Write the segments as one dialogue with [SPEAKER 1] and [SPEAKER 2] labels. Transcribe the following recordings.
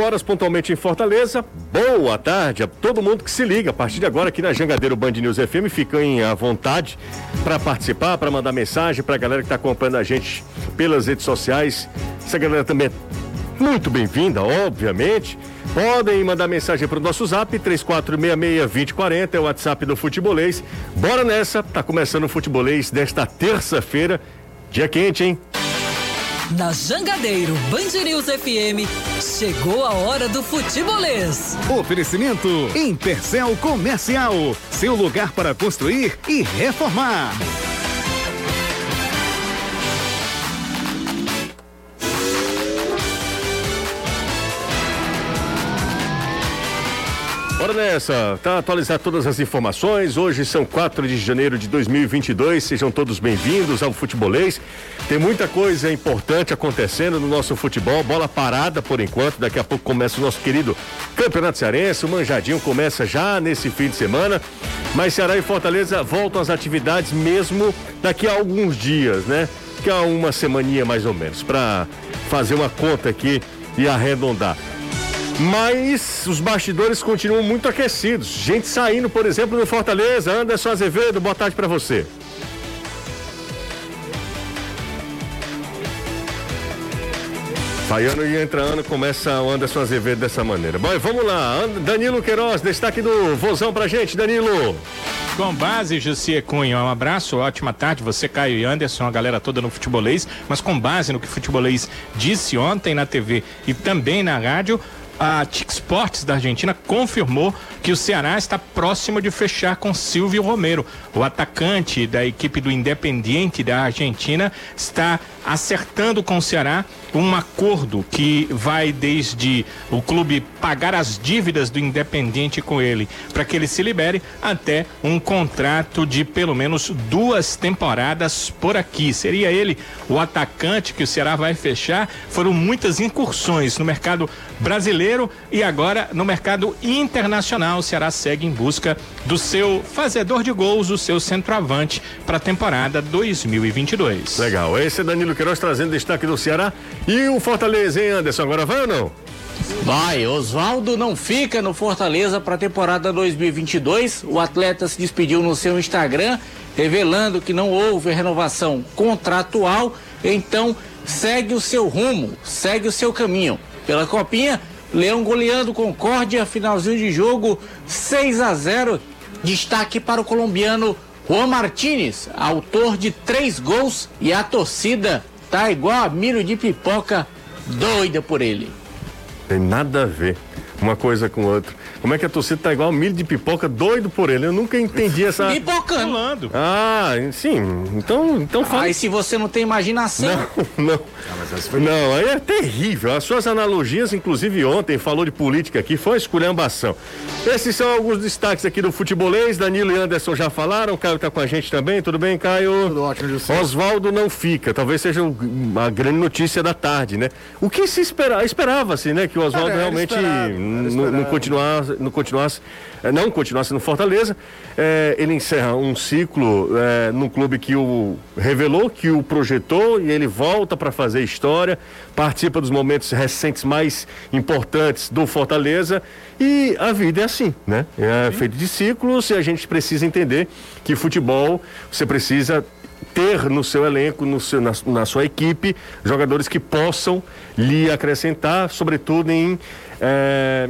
[SPEAKER 1] horas pontualmente em Fortaleza. Boa tarde a todo mundo que se liga. A partir de agora aqui na Jangadeiro Band News FM, fiquem à vontade para participar, para mandar mensagem para a galera que está acompanhando a gente pelas redes sociais. Essa galera também é muito bem-vinda, obviamente. Podem mandar mensagem para o nosso zap 3466-2040, é o WhatsApp do Futebolês. Bora nessa, tá começando o Futebolês desta terça-feira. Dia quente, hein?
[SPEAKER 2] Na Jangadeiro Band News FM, chegou a hora do futebolês.
[SPEAKER 3] Oferecimento Impercel Comercial, seu lugar para construir e reformar.
[SPEAKER 1] Nessa, tá atualizar todas as informações. Hoje são 4 de janeiro de 2022. Sejam todos bem-vindos ao Futebolês. Tem muita coisa importante acontecendo no nosso futebol. Bola parada por enquanto. Daqui a pouco começa o nosso querido Campeonato Cearense. O Manjadinho começa já nesse fim de semana. Mas Ceará e Fortaleza voltam às atividades mesmo daqui a alguns dias, né? Que há uma semaninha mais ou menos, para fazer uma conta aqui e arredondar. Mas os bastidores continuam muito aquecidos. Gente saindo, por exemplo, no Fortaleza. Anderson Azevedo, boa tarde para você. Saindo e entrando, começa o Anderson Azevedo dessa maneira. Bom, vamos lá. Danilo Queiroz, destaque do Vozão pra gente, Danilo.
[SPEAKER 4] Com base, Jussi Cunha, um abraço, ótima tarde, você, Caio e Anderson, a galera toda no futebolês, mas com base no que o futebolês disse ontem na TV e também na rádio, a TIC Sports da Argentina confirmou que o Ceará está próximo de fechar com Silvio Romero. O atacante da equipe do Independiente da Argentina está acertando com o Ceará um acordo que vai desde o clube pagar as dívidas do Independiente com ele, para que ele se libere, até um contrato de pelo menos duas temporadas por aqui. Seria ele o atacante que o Ceará vai fechar. Foram muitas incursões no mercado brasileiro e agora no mercado internacional. O Ceará segue em busca do seu fazedor de gols, o seu centroavante para a temporada 2022.
[SPEAKER 1] Legal. Esse é Danilo Queiroz trazendo destaque do Ceará. E o Fortaleza, hein, Anderson? Agora vai ou não?
[SPEAKER 5] Vai, Oswaldo não fica no Fortaleza para a temporada 2022. O atleta se despediu no seu Instagram, revelando que não houve renovação contratual. Então, segue o seu rumo, segue o seu caminho. Pela Copinha, Leão goleando Concórdia, finalzinho de jogo, 6 a 0. Destaque para o colombiano Juan Martínez, autor de três gols, e a torcida tá igual a milho de pipoca, doida por ele.
[SPEAKER 1] Tem nada a ver uma coisa com outra. Como é que a torcida tá igual milho de pipoca, doido por ele? Eu nunca entendi essa.
[SPEAKER 5] Pipocando.
[SPEAKER 1] Ah, sim. Então, então fala.
[SPEAKER 5] Aí se você não tem imaginação.
[SPEAKER 1] Não, não. Não, aí é terrível. As suas analogias, inclusive ontem, falou de política aqui, foi uma esculhambação. Esses são alguns destaques aqui do futebolês. Danilo e Anderson já falaram. Caio tá com a gente também. Tudo bem, Caio?
[SPEAKER 6] Tudo ótimo.
[SPEAKER 1] Oswaldo não fica. Talvez seja a grande notícia da tarde, né? O que se esperava? Esperava-se, né? Que o Oswaldo realmente não, não continuasse, não continuasse, eh, não continuasse no Fortaleza. Eh, ele encerra um ciclo eh, num clube que o revelou, que o projetou e ele volta para fazer história, participa dos momentos recentes mais importantes do Fortaleza e a vida é assim, né? É feito de ciclos e a gente precisa entender que futebol você precisa ter no seu elenco, no seu, na, na sua equipe, jogadores que possam lhe acrescentar, sobretudo em é,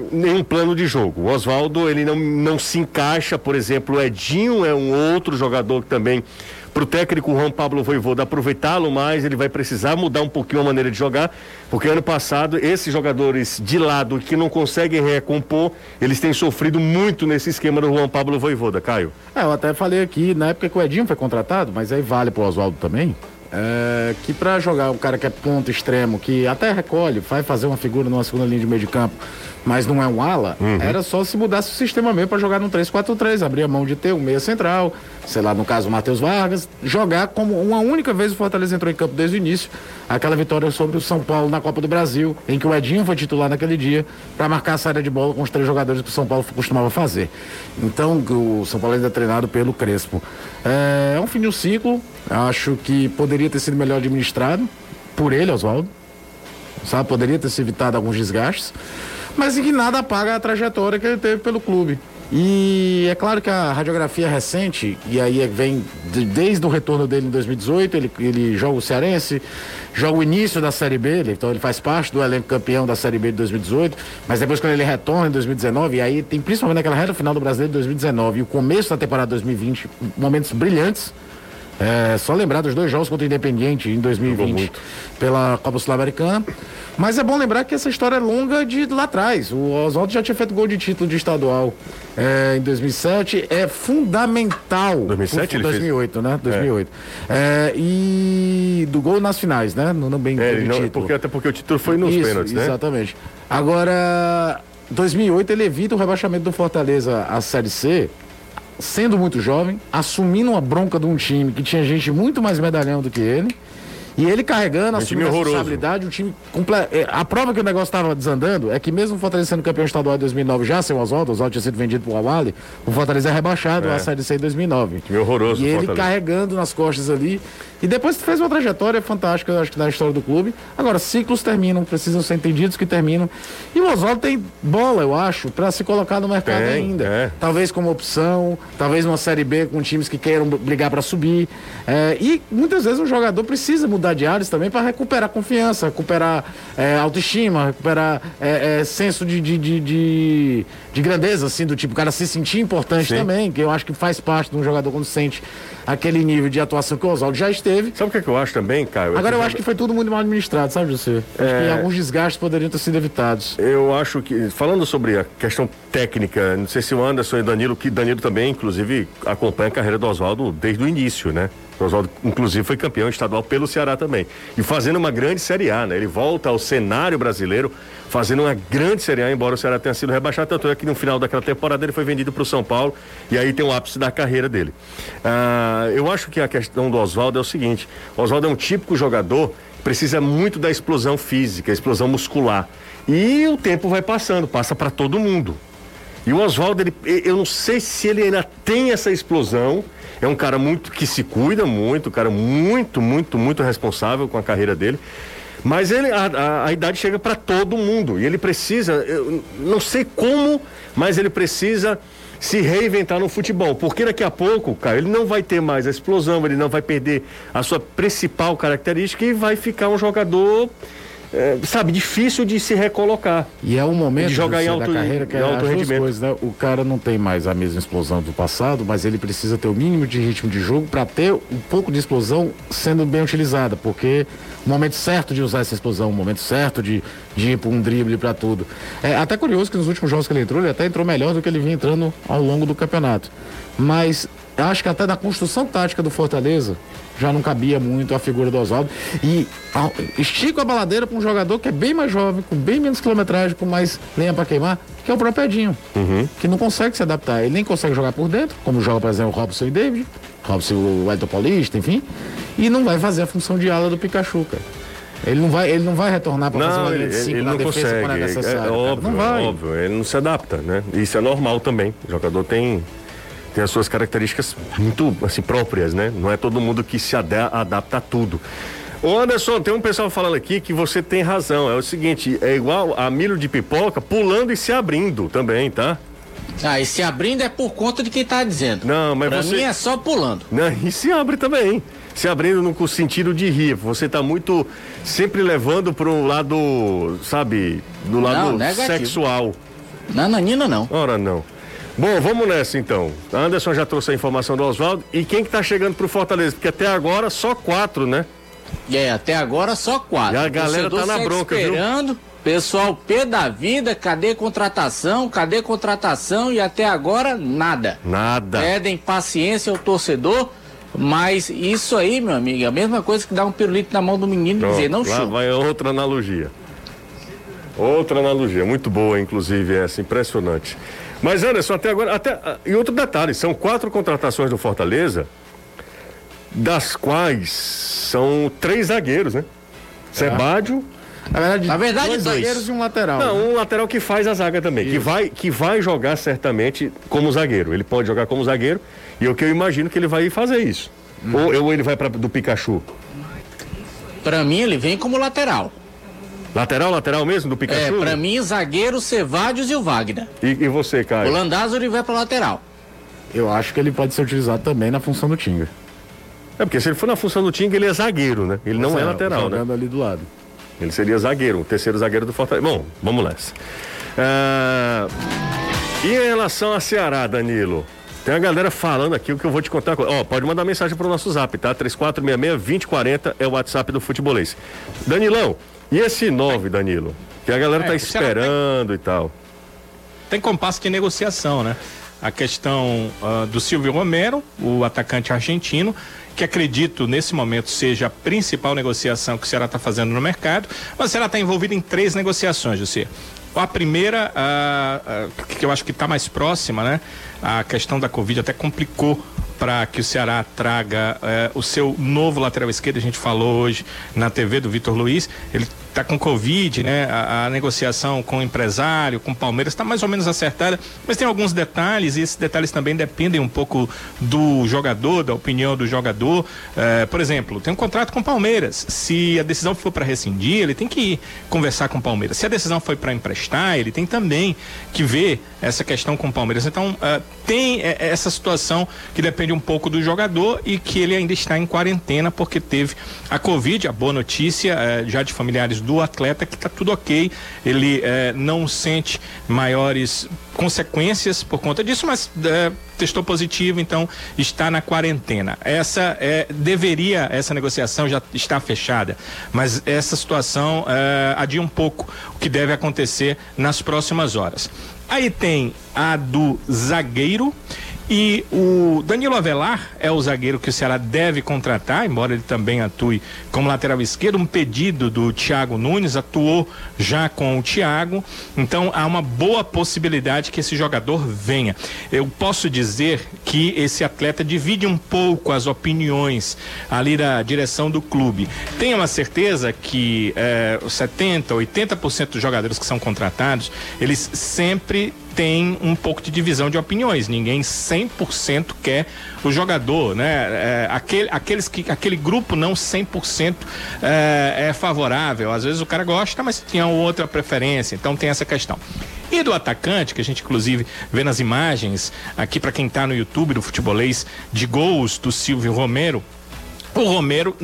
[SPEAKER 1] plano de jogo. O Oswaldo, ele não, não se encaixa, por exemplo, o Edinho é um outro jogador que também, para o técnico Juan Pablo Voivoda aproveitá-lo mais, ele vai precisar mudar um pouquinho a maneira de jogar, porque ano passado esses jogadores de lado que não conseguem recompor, eles têm sofrido muito nesse esquema do Juan Pablo Voivoda, Caio.
[SPEAKER 6] É, eu até falei aqui na época que o Edinho foi contratado, mas aí vale pro Oswaldo também. é, que pra jogar um cara que é ponto extremo, que até recolhe, vai fazer uma figura numa segunda linha de meio de campo, mas não é um ala, era só se mudasse o sistema mesmo pra jogar no 3-4-3, abrir a mão de ter um meia central, sei lá, no caso o Matheus Vargas, jogar como uma única vez o Fortaleza entrou em campo desde o início, aquela vitória sobre o São Paulo na Copa do Brasil, em que o Edinho foi titular naquele dia, pra marcar a saída de bola com os três jogadores que o São Paulo costumava fazer. Então, o São Paulo ainda é treinado pelo Crespo. É, é um fim de um ciclo, acho que poderia ter sido melhor administrado por ele, Oswaldo. sabe? Poderia ter se evitado alguns desgastes, mas em que nada apaga a trajetória que ele teve pelo clube. E é claro que a radiografia recente, e aí vem de, desde o retorno dele em 2018, ele, ele joga o Cearense, joga o início da Série B, ele, então ele faz parte do elenco campeão da Série B de 2018, mas depois quando ele retorna em 2019, e aí tem principalmente naquela reta final do Brasileiro de 2019 e o começo da temporada 2020, momentos brilhantes, é, só lembrar dos dois jogos contra o Independiente em 2020 pela Copa Sul-Americana. Mas é bom lembrar que essa história é longa de lá atrás. O Oswaldo já tinha feito gol de título de estadual é, em 2007. É fundamental.
[SPEAKER 1] 2007 ele
[SPEAKER 6] 2008, fez? né? 2008. É. É, e do gol nas finais, né? No, no bem
[SPEAKER 1] é, não, porque, até porque o título foi nos Isso, pênaltis, né?
[SPEAKER 6] Exatamente. Agora, 2008 ele evita o rebaixamento do Fortaleza à Série C sendo muito jovem, assumindo uma bronca de um time que tinha gente muito mais medalhão do que ele. E ele carregando, assumindo a responsabilidade, o time completo. É, a prova que o negócio estava desandando é que mesmo o Fortaleza sendo campeão estadual em 2009 já sem o Oswaldo, o Oswaldo tinha sido vendido para o Awali, o Fortaleza é rebaixado é. a Série C em 2009.
[SPEAKER 1] Time horroroso.
[SPEAKER 6] E ele carregando nas costas ali. E depois fez uma trajetória fantástica, acho que na história do clube. Agora, ciclos terminam, precisam ser entendidos que terminam. E o Oswaldo tem bola, eu acho, para se colocar no mercado tem, ainda. É. Talvez como opção, talvez uma Série B com times que queiram brigar para subir. É, e muitas vezes um jogador precisa mudar de áreas também para recuperar confiança, recuperar é, autoestima, recuperar é, é, senso de, de, de, de, de grandeza, assim, do tipo, o cara se sentir importante Sim. também, que eu acho que faz parte de um jogador quando sente aquele nível de atuação que o Oswaldo já esteve.
[SPEAKER 1] Sabe o que, é que eu acho também, Caio?
[SPEAKER 6] Agora eu acho que foi tudo muito mal administrado, sabe, José? É... Acho que é. alguns desgastes poderiam ter sido evitados.
[SPEAKER 1] Eu acho que, falando sobre a questão técnica, não sei se o Anderson e Danilo, que Danilo também, inclusive, acompanha a carreira do Oswaldo desde o início, né? O Oswaldo, inclusive, foi campeão estadual pelo Ceará também. E fazendo uma grande Série A, né? Ele volta ao cenário brasileiro fazendo uma grande Série A, embora o Ceará tenha sido rebaixado, tanto é que no final daquela temporada ele foi vendido para o São Paulo e aí tem o ápice da carreira dele. Ah, eu acho que a questão do Oswaldo é o seguinte: Oswaldo é um típico jogador que precisa muito da explosão física, explosão muscular. E o tempo vai passando, passa para todo mundo. E o Oswaldo, eu não sei se ele ainda tem essa explosão. É um cara muito que se cuida muito, um cara muito, muito, muito responsável com a carreira dele. Mas ele, a, a, a idade chega para todo mundo e ele precisa, eu não sei como, mas ele precisa se reinventar no futebol, porque daqui a pouco, cara, ele não vai ter mais a explosão, ele não vai perder a sua principal característica e vai ficar um jogador é, sabe, difícil de se recolocar.
[SPEAKER 6] E é um momento de jogar em alto, da carreira que é alto rendimento. Coisas, né? O cara não tem mais a mesma explosão do passado, mas ele precisa ter o mínimo de ritmo de jogo para ter um pouco de explosão sendo bem utilizada, porque o momento certo de usar essa explosão, o momento certo de, de ir para um drible para tudo. É até curioso que nos últimos jogos que ele entrou, ele até entrou melhor do que ele vinha entrando ao longo do campeonato. Mas acho que até na construção tática do Fortaleza já não cabia muito a figura do Oswaldo. E estica a baladeira para um jogador que é bem mais jovem, com bem menos quilometragem, com mais lenha para queimar, que é o próprio Edinho, uhum. que não consegue se adaptar. Ele nem consegue jogar por dentro, como joga, por exemplo, o Robson e David, Robson o Elton Paulista, enfim, e não vai fazer a função de ala do Pikachu, cara. Ele não vai, ele não vai retornar para fazer uma linha de cinco ele, na defesa consegue. quando é necessário. É, é óbvio, não vai.
[SPEAKER 1] É óbvio, ele não se adapta, né? Isso é normal também. O jogador tem tem as suas características muito assim próprias, né? Não é todo mundo que se adapta a tudo. Ô Anderson, tem um pessoal falando aqui que você tem razão. É o seguinte, é igual a milho de pipoca pulando e se abrindo também, tá?
[SPEAKER 5] Ah, e se abrindo é por conta de quem tá dizendo.
[SPEAKER 1] Não, mas
[SPEAKER 5] pra
[SPEAKER 1] você...
[SPEAKER 5] mim é só pulando.
[SPEAKER 1] Não, e se abre também. Se abrindo no sentido de rir. Você tá muito sempre levando para um lado, sabe, do lado não, sexual.
[SPEAKER 5] Não, Nanina não.
[SPEAKER 1] Ora não. Bom, vamos nessa então. A Anderson já trouxe a informação do Oswaldo. E quem que tá chegando pro Fortaleza? Porque até agora só quatro, né?
[SPEAKER 5] É, até agora só quatro.
[SPEAKER 1] E a galera tá na bronca,
[SPEAKER 5] esperando.
[SPEAKER 1] Viu?
[SPEAKER 5] Pessoal, pé da vida, cadê contratação? Cadê contratação? E até agora, nada.
[SPEAKER 1] Nada.
[SPEAKER 5] Pedem paciência ao torcedor, mas isso aí, meu amigo, é a mesma coisa que dar um pirulito na mão do menino Pronto, e dizer, não chupa.
[SPEAKER 1] vai outra analogia. Outra analogia, muito boa, inclusive, essa, impressionante. Mas, Anderson, até agora, até, ah, e outro detalhe, são quatro contratações do Fortaleza, das quais são três zagueiros, né? É. Sebádio.
[SPEAKER 6] Na verdade, Na verdade dois, dois, zagueiros e um lateral.
[SPEAKER 1] Não, né? um lateral que faz a zaga também, que vai, que vai jogar certamente como zagueiro. Ele pode jogar como zagueiro e o que eu imagino que ele vai fazer isso. Hum. Ou, ou ele vai para do Pikachu.
[SPEAKER 5] Para mim ele vem como lateral.
[SPEAKER 1] Lateral, lateral mesmo, do
[SPEAKER 5] É,
[SPEAKER 1] Pikachu?
[SPEAKER 5] pra mim, zagueiro, Cevadios e o Wagner.
[SPEAKER 1] E, e você,
[SPEAKER 5] O
[SPEAKER 1] Caio?
[SPEAKER 5] Landázuri vai pra lateral.
[SPEAKER 6] Eu acho que ele pode ser utilizado também na função do Tinga.
[SPEAKER 1] É porque se ele for na função do Tinga, ele é zagueiro, né? Ele não é, lateral, né?
[SPEAKER 6] jogando ali do lado.
[SPEAKER 1] Ele seria zagueiro, o terceiro zagueiro do Fortaleza. Bom, vamos nessa. Ah, e em relação a Ceará, Danilo? Tem a galera falando aqui o que eu vou te contar. Ó, pode mandar mensagem pro nosso zap, tá? 3466-2040 é o WhatsApp do Futebolês. Danilão, e esse 9, Danilo? Que a galera
[SPEAKER 4] É,
[SPEAKER 1] tá
[SPEAKER 4] o Ceará
[SPEAKER 1] esperando e tal.
[SPEAKER 4] tem compasso de negociação, né? A questão ah, do Silvio Romero, o atacante argentino, que acredito nesse momento seja a principal negociação que o Ceará está fazendo no mercado, mas o Ceará está envolvido em três negociações, José. A primeira, ah, ah, que eu acho que está mais próxima, né? A questão da Covid até complicou para que o Ceará traga eh, o seu novo lateral esquerdo. A gente falou hoje na TV do Vitor Luiz. Ele está com Covid, né? A, a negociação com o empresário, com o Palmeiras, está mais ou menos acertada, mas tem alguns detalhes e esses detalhes também dependem um pouco do jogador, da opinião do jogador. Eh, por exemplo, tem um contrato com o Palmeiras. Se a decisão for para rescindir, ele tem que ir conversar com o Palmeiras. Se a decisão foi para emprestar, ele tem também que ver essa questão com o Palmeiras. Então, ah, tem eh, essa situação que depende um pouco do jogador e que ele ainda está em quarentena porque teve a Covid. A boa notícia eh, já de familiares do atleta que está tudo ok. Ele eh, não sente maiores consequências por conta disso, mas eh, testou positivo, então está na quarentena. Essa deveria essa negociação já está fechada, mas essa situação adia um pouco o que deve acontecer nas próximas horas. Aí tem a do zagueiro e o Danilo Avelar é o zagueiro que o Ceará deve contratar, embora ele também atue como lateral esquerdo. Um pedido do Thiago Nunes, atuou já com o Thiago. Então há uma boa possibilidade que esse jogador venha. Eu posso dizer que esse atleta divide um pouco as opiniões ali da direção do clube. Tenha uma certeza que eh, os 70, 80% dos jogadores que são contratados, eles sempre tem um pouco de divisão de opiniões. Ninguém 100% quer o jogador, né? É, aquele, aqueles que, aquele grupo não 100% é, é favorável. Às vezes o cara gosta, mas tinha outra preferência. Então tem essa questão. E do atacante, que a gente inclusive vê nas imagens aqui para quem tá no YouTube do futebolês de gols do Silvio Romero. O Romero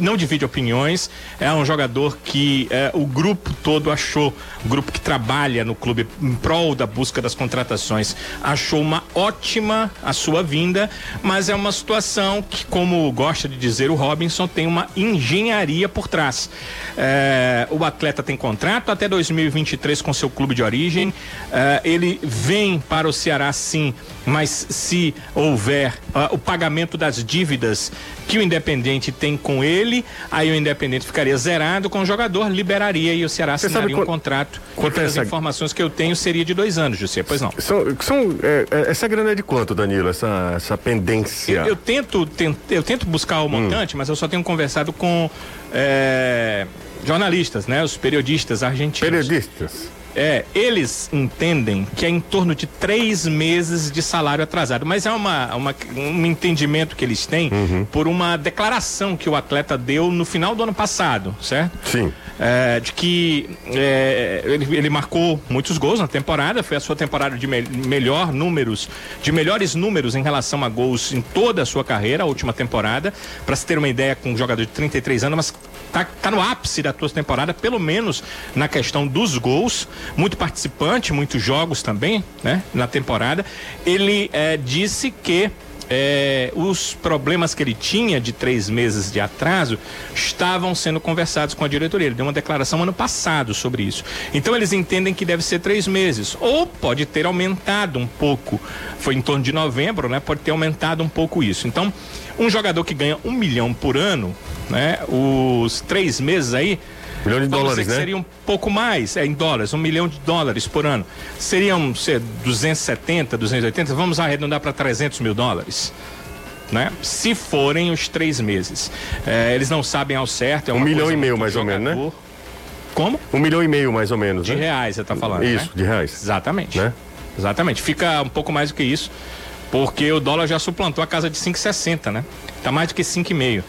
[SPEAKER 4] não divide opiniões, é um jogador que é, o grupo todo achou, o grupo que trabalha no clube em prol da busca das contratações, achou uma ótima a sua vinda, mas é uma situação que, como gosta de dizer o Robinson, tem uma engenharia por trás. É, o atleta tem contrato até 2023 com seu clube de origem, é, ele vem para o Ceará sim, mas se houver ah, o pagamento das dívidas que o Independente tem com ele, aí o Independente ficaria zerado com o jogador, liberaria e o Ceará
[SPEAKER 1] Você
[SPEAKER 4] assinaria um contrato.
[SPEAKER 1] quanto é essa-
[SPEAKER 4] informações que eu tenho seria de dois anos, José. Pois não.
[SPEAKER 1] São, são, é, é, essa grana é de quanto, Danilo? Essa, essa pendência?
[SPEAKER 4] Eu, eu tento, ten- eu tento buscar o montante, mas eu só tenho conversado com é, jornalistas, né? Os periodistas argentinos.
[SPEAKER 1] Periodistas.
[SPEAKER 4] É, eles entendem que é em torno de três meses de salário atrasado, mas é uma, uma- um entendimento que eles têm por uma declaração que o atleta deu no final do ano passado, certo?
[SPEAKER 1] Sim.
[SPEAKER 4] É, de que é, ele, ele marcou muitos gols na temporada, foi a sua temporada de me- melhor números, de melhores números em relação a gols em toda a sua carreira, a última temporada. Para se ter uma ideia, com um jogador de 33 anos, mas tá, tá no ápice da tua temporada, pelo menos na questão dos gols, muito participante, muitos jogos também, né, na temporada. Ele é, disse que é, os problemas que ele tinha de três meses de atraso estavam sendo conversados com a diretoria. Ele deu uma declaração ano passado sobre isso. Então eles entendem que deve ser três meses. Ou pode ter aumentado um pouco. Foi em torno de novembro, né? Pode ter aumentado um pouco isso. Então, um jogador que ganha um milhão por ano, né? Os três meses aí.
[SPEAKER 1] Milhão de dólares, né?
[SPEAKER 4] Seria um pouco mais, é, em dólares, um milhão de dólares por ano. Seriam, sei, 270, 280, vamos arredondar para 300 mil dólares. Né? Se forem os três meses. É, eles não sabem ao certo. É
[SPEAKER 1] Um milhão e meio, mais ou menos, né?
[SPEAKER 4] Como?
[SPEAKER 1] Um milhão e meio, mais ou menos,
[SPEAKER 4] De
[SPEAKER 1] né?
[SPEAKER 4] reais, você está falando.
[SPEAKER 1] Isso,
[SPEAKER 4] né?
[SPEAKER 1] de reais.
[SPEAKER 4] Exatamente.
[SPEAKER 1] Né?
[SPEAKER 4] Exatamente. Fica um pouco mais do que isso, porque o dólar já suplantou a casa de 5,60, né? Tá mais do que 5,5.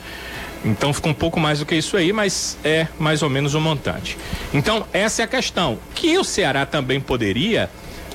[SPEAKER 4] Então fica um pouco mais do que isso aí, mas é mais ou menos o um montante. Então, essa é a questão. Que o Ceará também poderia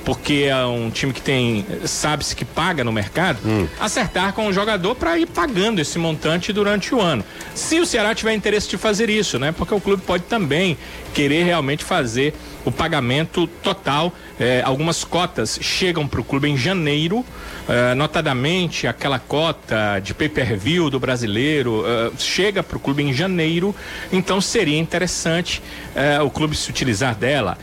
[SPEAKER 4] porque é um time que tem, sabe-se que paga no mercado, hum. acertar com o jogador para ir pagando esse montante durante o ano. Se o Ceará tiver interesse de fazer isso, né? Porque o clube pode também querer realmente fazer o pagamento total. É, algumas cotas chegam para o clube em janeiro Uh, notadamente aquela cota de pay-per-view do brasileiro uh, chega para o clube em janeiro, então seria interessante uh, o clube se utilizar dela.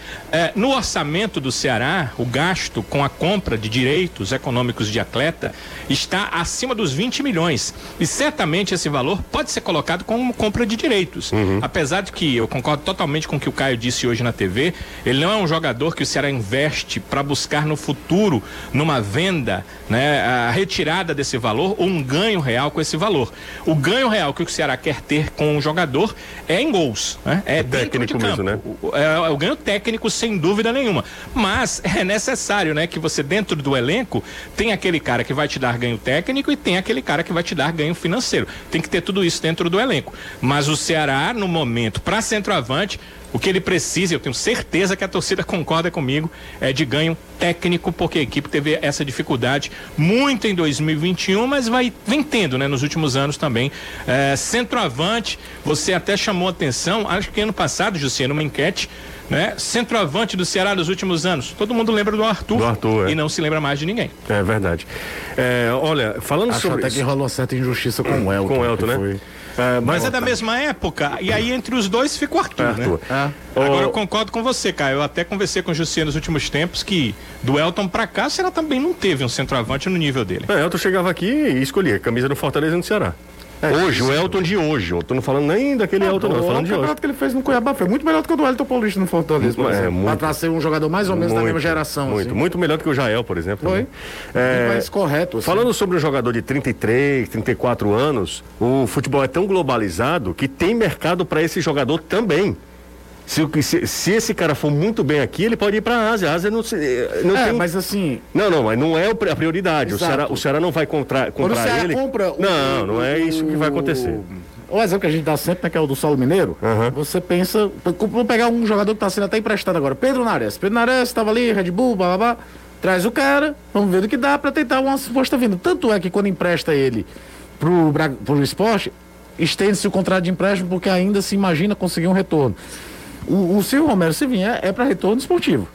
[SPEAKER 4] no orçamento do Ceará, o gasto com a compra de direitos econômicos de atleta está acima dos 20 milhões e certamente esse valor pode ser colocado como compra de direitos. Uhum. Apesar de que eu concordo totalmente com o que o Caio disse hoje na TV, ele não é um jogador que o Ceará investe para buscar no futuro numa venda né, a retirada desse valor ou um ganho real com esse valor. O ganho real que o Ceará quer ter com o jogador é em gols, né? É, é técnico mesmo, né? É, é, o ganho técnico sem dúvida nenhuma. Mas é necessário, né, que você dentro do elenco tem aquele cara que vai te dar ganho técnico e tem aquele cara que vai te dar ganho financeiro. Tem que ter tudo isso dentro do elenco. Mas o Ceará no momento para centroavante o que ele precisa, eu tenho certeza que a torcida concorda comigo, é de ganho técnico, porque a equipe teve essa dificuldade muito em 2021, mas vai vem tendo, né, nos últimos anos também. É, centroavante, você até chamou atenção, acho que ano passado, José, numa enquete, né? Centroavante do Ceará dos últimos anos. Todo mundo lembra do Arthur. Do Arthur, é. E não se lembra mais de ninguém.
[SPEAKER 1] É verdade. É, olha, falando
[SPEAKER 6] Acho
[SPEAKER 1] sobre.
[SPEAKER 6] Até isso... que rolou certa injustiça com o Elton.
[SPEAKER 1] Com o Elton, né?
[SPEAKER 4] Foi... É, mas é da mesma época, e aí entre os dois fica o Arthur? Arthur. né? É. Agora eu concordo com você, Caio. Eu até conversei com o Jussier nos últimos tempos que do Elton pra cá, será também não teve um centroavante no nível dele.
[SPEAKER 1] É, Elton chegava aqui e escolhia camisa do Fortaleza no Ceará. É, hoje, o Elton de hoje. Eu tô não falando nem daquele ah, Elton, não. falando de hoje.
[SPEAKER 6] O que ele fez no Cuiabá foi muito melhor do que o do Elton Paulista no Fortaleza, por é, Muito, pra ser um jogador mais ou menos muito, da mesma geração.
[SPEAKER 1] Muito, assim. muito melhor do que o Jael, por exemplo.
[SPEAKER 6] Foi. Né? É, mais correto.
[SPEAKER 1] Assim. Falando sobre um jogador de 33, 34 anos, o futebol é tão globalizado que tem mercado para esse jogador também. Se, se, se, esse cara for muito bem aqui, ele pode ir para a Ásia. A Ásia não, não
[SPEAKER 6] é,
[SPEAKER 1] tem...
[SPEAKER 6] mas assim.
[SPEAKER 1] Não, não, mas não é a prioridade. O Ceará, o Ceará, não vai contra, comprar ele.
[SPEAKER 6] Compra
[SPEAKER 1] o, não, não é isso que vai acontecer.
[SPEAKER 6] O exemplo que a gente dá sempre, né, que é o do Saulo Mineiro, uhum. você pensa. Vou pegar um jogador que está sendo até emprestado agora, Pedro Nares. Pedro Nares estava ali, Red Bull, blá, blá, blá. Traz o cara, vamos ver o que dá para tentar uma suposta vinda. Tanto é que quando empresta ele pro, pro esporte, estende-se o contrato de empréstimo porque ainda se imagina conseguir um retorno. O, o Silvio Romero, se vier, é para retorno esportivo.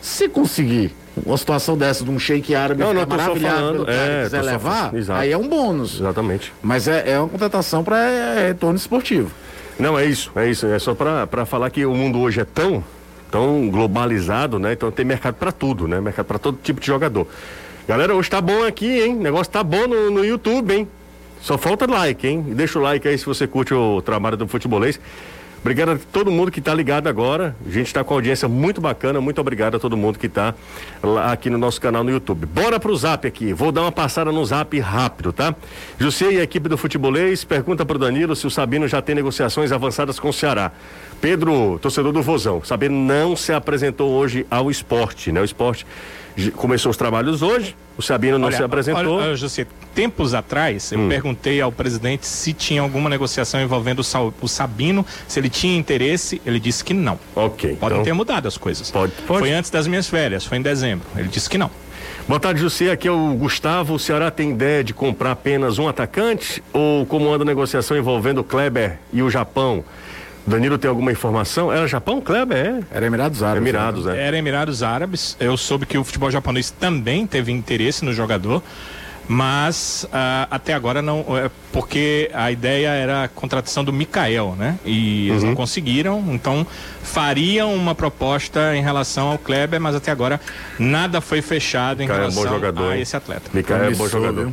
[SPEAKER 6] Se conseguir uma situação dessa de um shake árabe
[SPEAKER 1] não, não, maravilhado falando,
[SPEAKER 6] é, quiser levar, aí é um bônus.
[SPEAKER 1] Exatamente.
[SPEAKER 6] Mas é, é uma contratação para é, retorno esportivo.
[SPEAKER 1] Não, é isso, é isso. É só para falar que o mundo hoje é tão, tão globalizado, né? Então tem mercado para tudo, né? Mercado para todo tipo de jogador. Galera, hoje tá bom aqui, hein? O negócio tá bom no, no YouTube, hein? Só falta like, hein? Deixa o like aí se você curte o trabalho do futebolês. Obrigado a todo mundo que está ligado agora. A gente está com audiência muito bacana. Muito obrigado a todo mundo que está aqui no nosso canal no YouTube. Bora pro zap aqui. Vou dar uma passada no zap rápido, tá? José e a equipe do futebolês pergunta para o Danilo se o Sabino já tem negociações avançadas com o Ceará. Pedro, torcedor do Vozão, Sabino não se apresentou hoje ao esporte, né? O esporte começou os trabalhos hoje, o Sabino não olha, se apresentou.
[SPEAKER 4] Olha, José, tempos atrás, eu hum. perguntei ao presidente se tinha alguma negociação envolvendo o Sabino, se ele tinha interesse, ele disse que não.
[SPEAKER 1] Ok.
[SPEAKER 4] Podem então... ter mudado as coisas.
[SPEAKER 1] Pode, pode.
[SPEAKER 4] Foi antes das minhas férias, foi em dezembro. Ele disse que não.
[SPEAKER 1] Boa tarde, José. Aqui é o Gustavo. O Ceará tem ideia de comprar apenas um atacante? Ou como anda a negociação envolvendo o Kleber e o Japão? Danilo tem alguma informação? Era Japão, Kleber? É.
[SPEAKER 6] Era Emirados Árabes.
[SPEAKER 1] Emirados,
[SPEAKER 4] né? é. Era Emirados Árabes. Eu soube que o futebol japonês também teve interesse no jogador mas uh, até agora não, é, porque a ideia era a contratação do Mikael, né? E eles uhum. não conseguiram, então fariam uma proposta em relação ao Kleber, mas até agora nada foi fechado em Mikael relação é bom jogador, a esse atleta.
[SPEAKER 1] Mikael é bom jogador.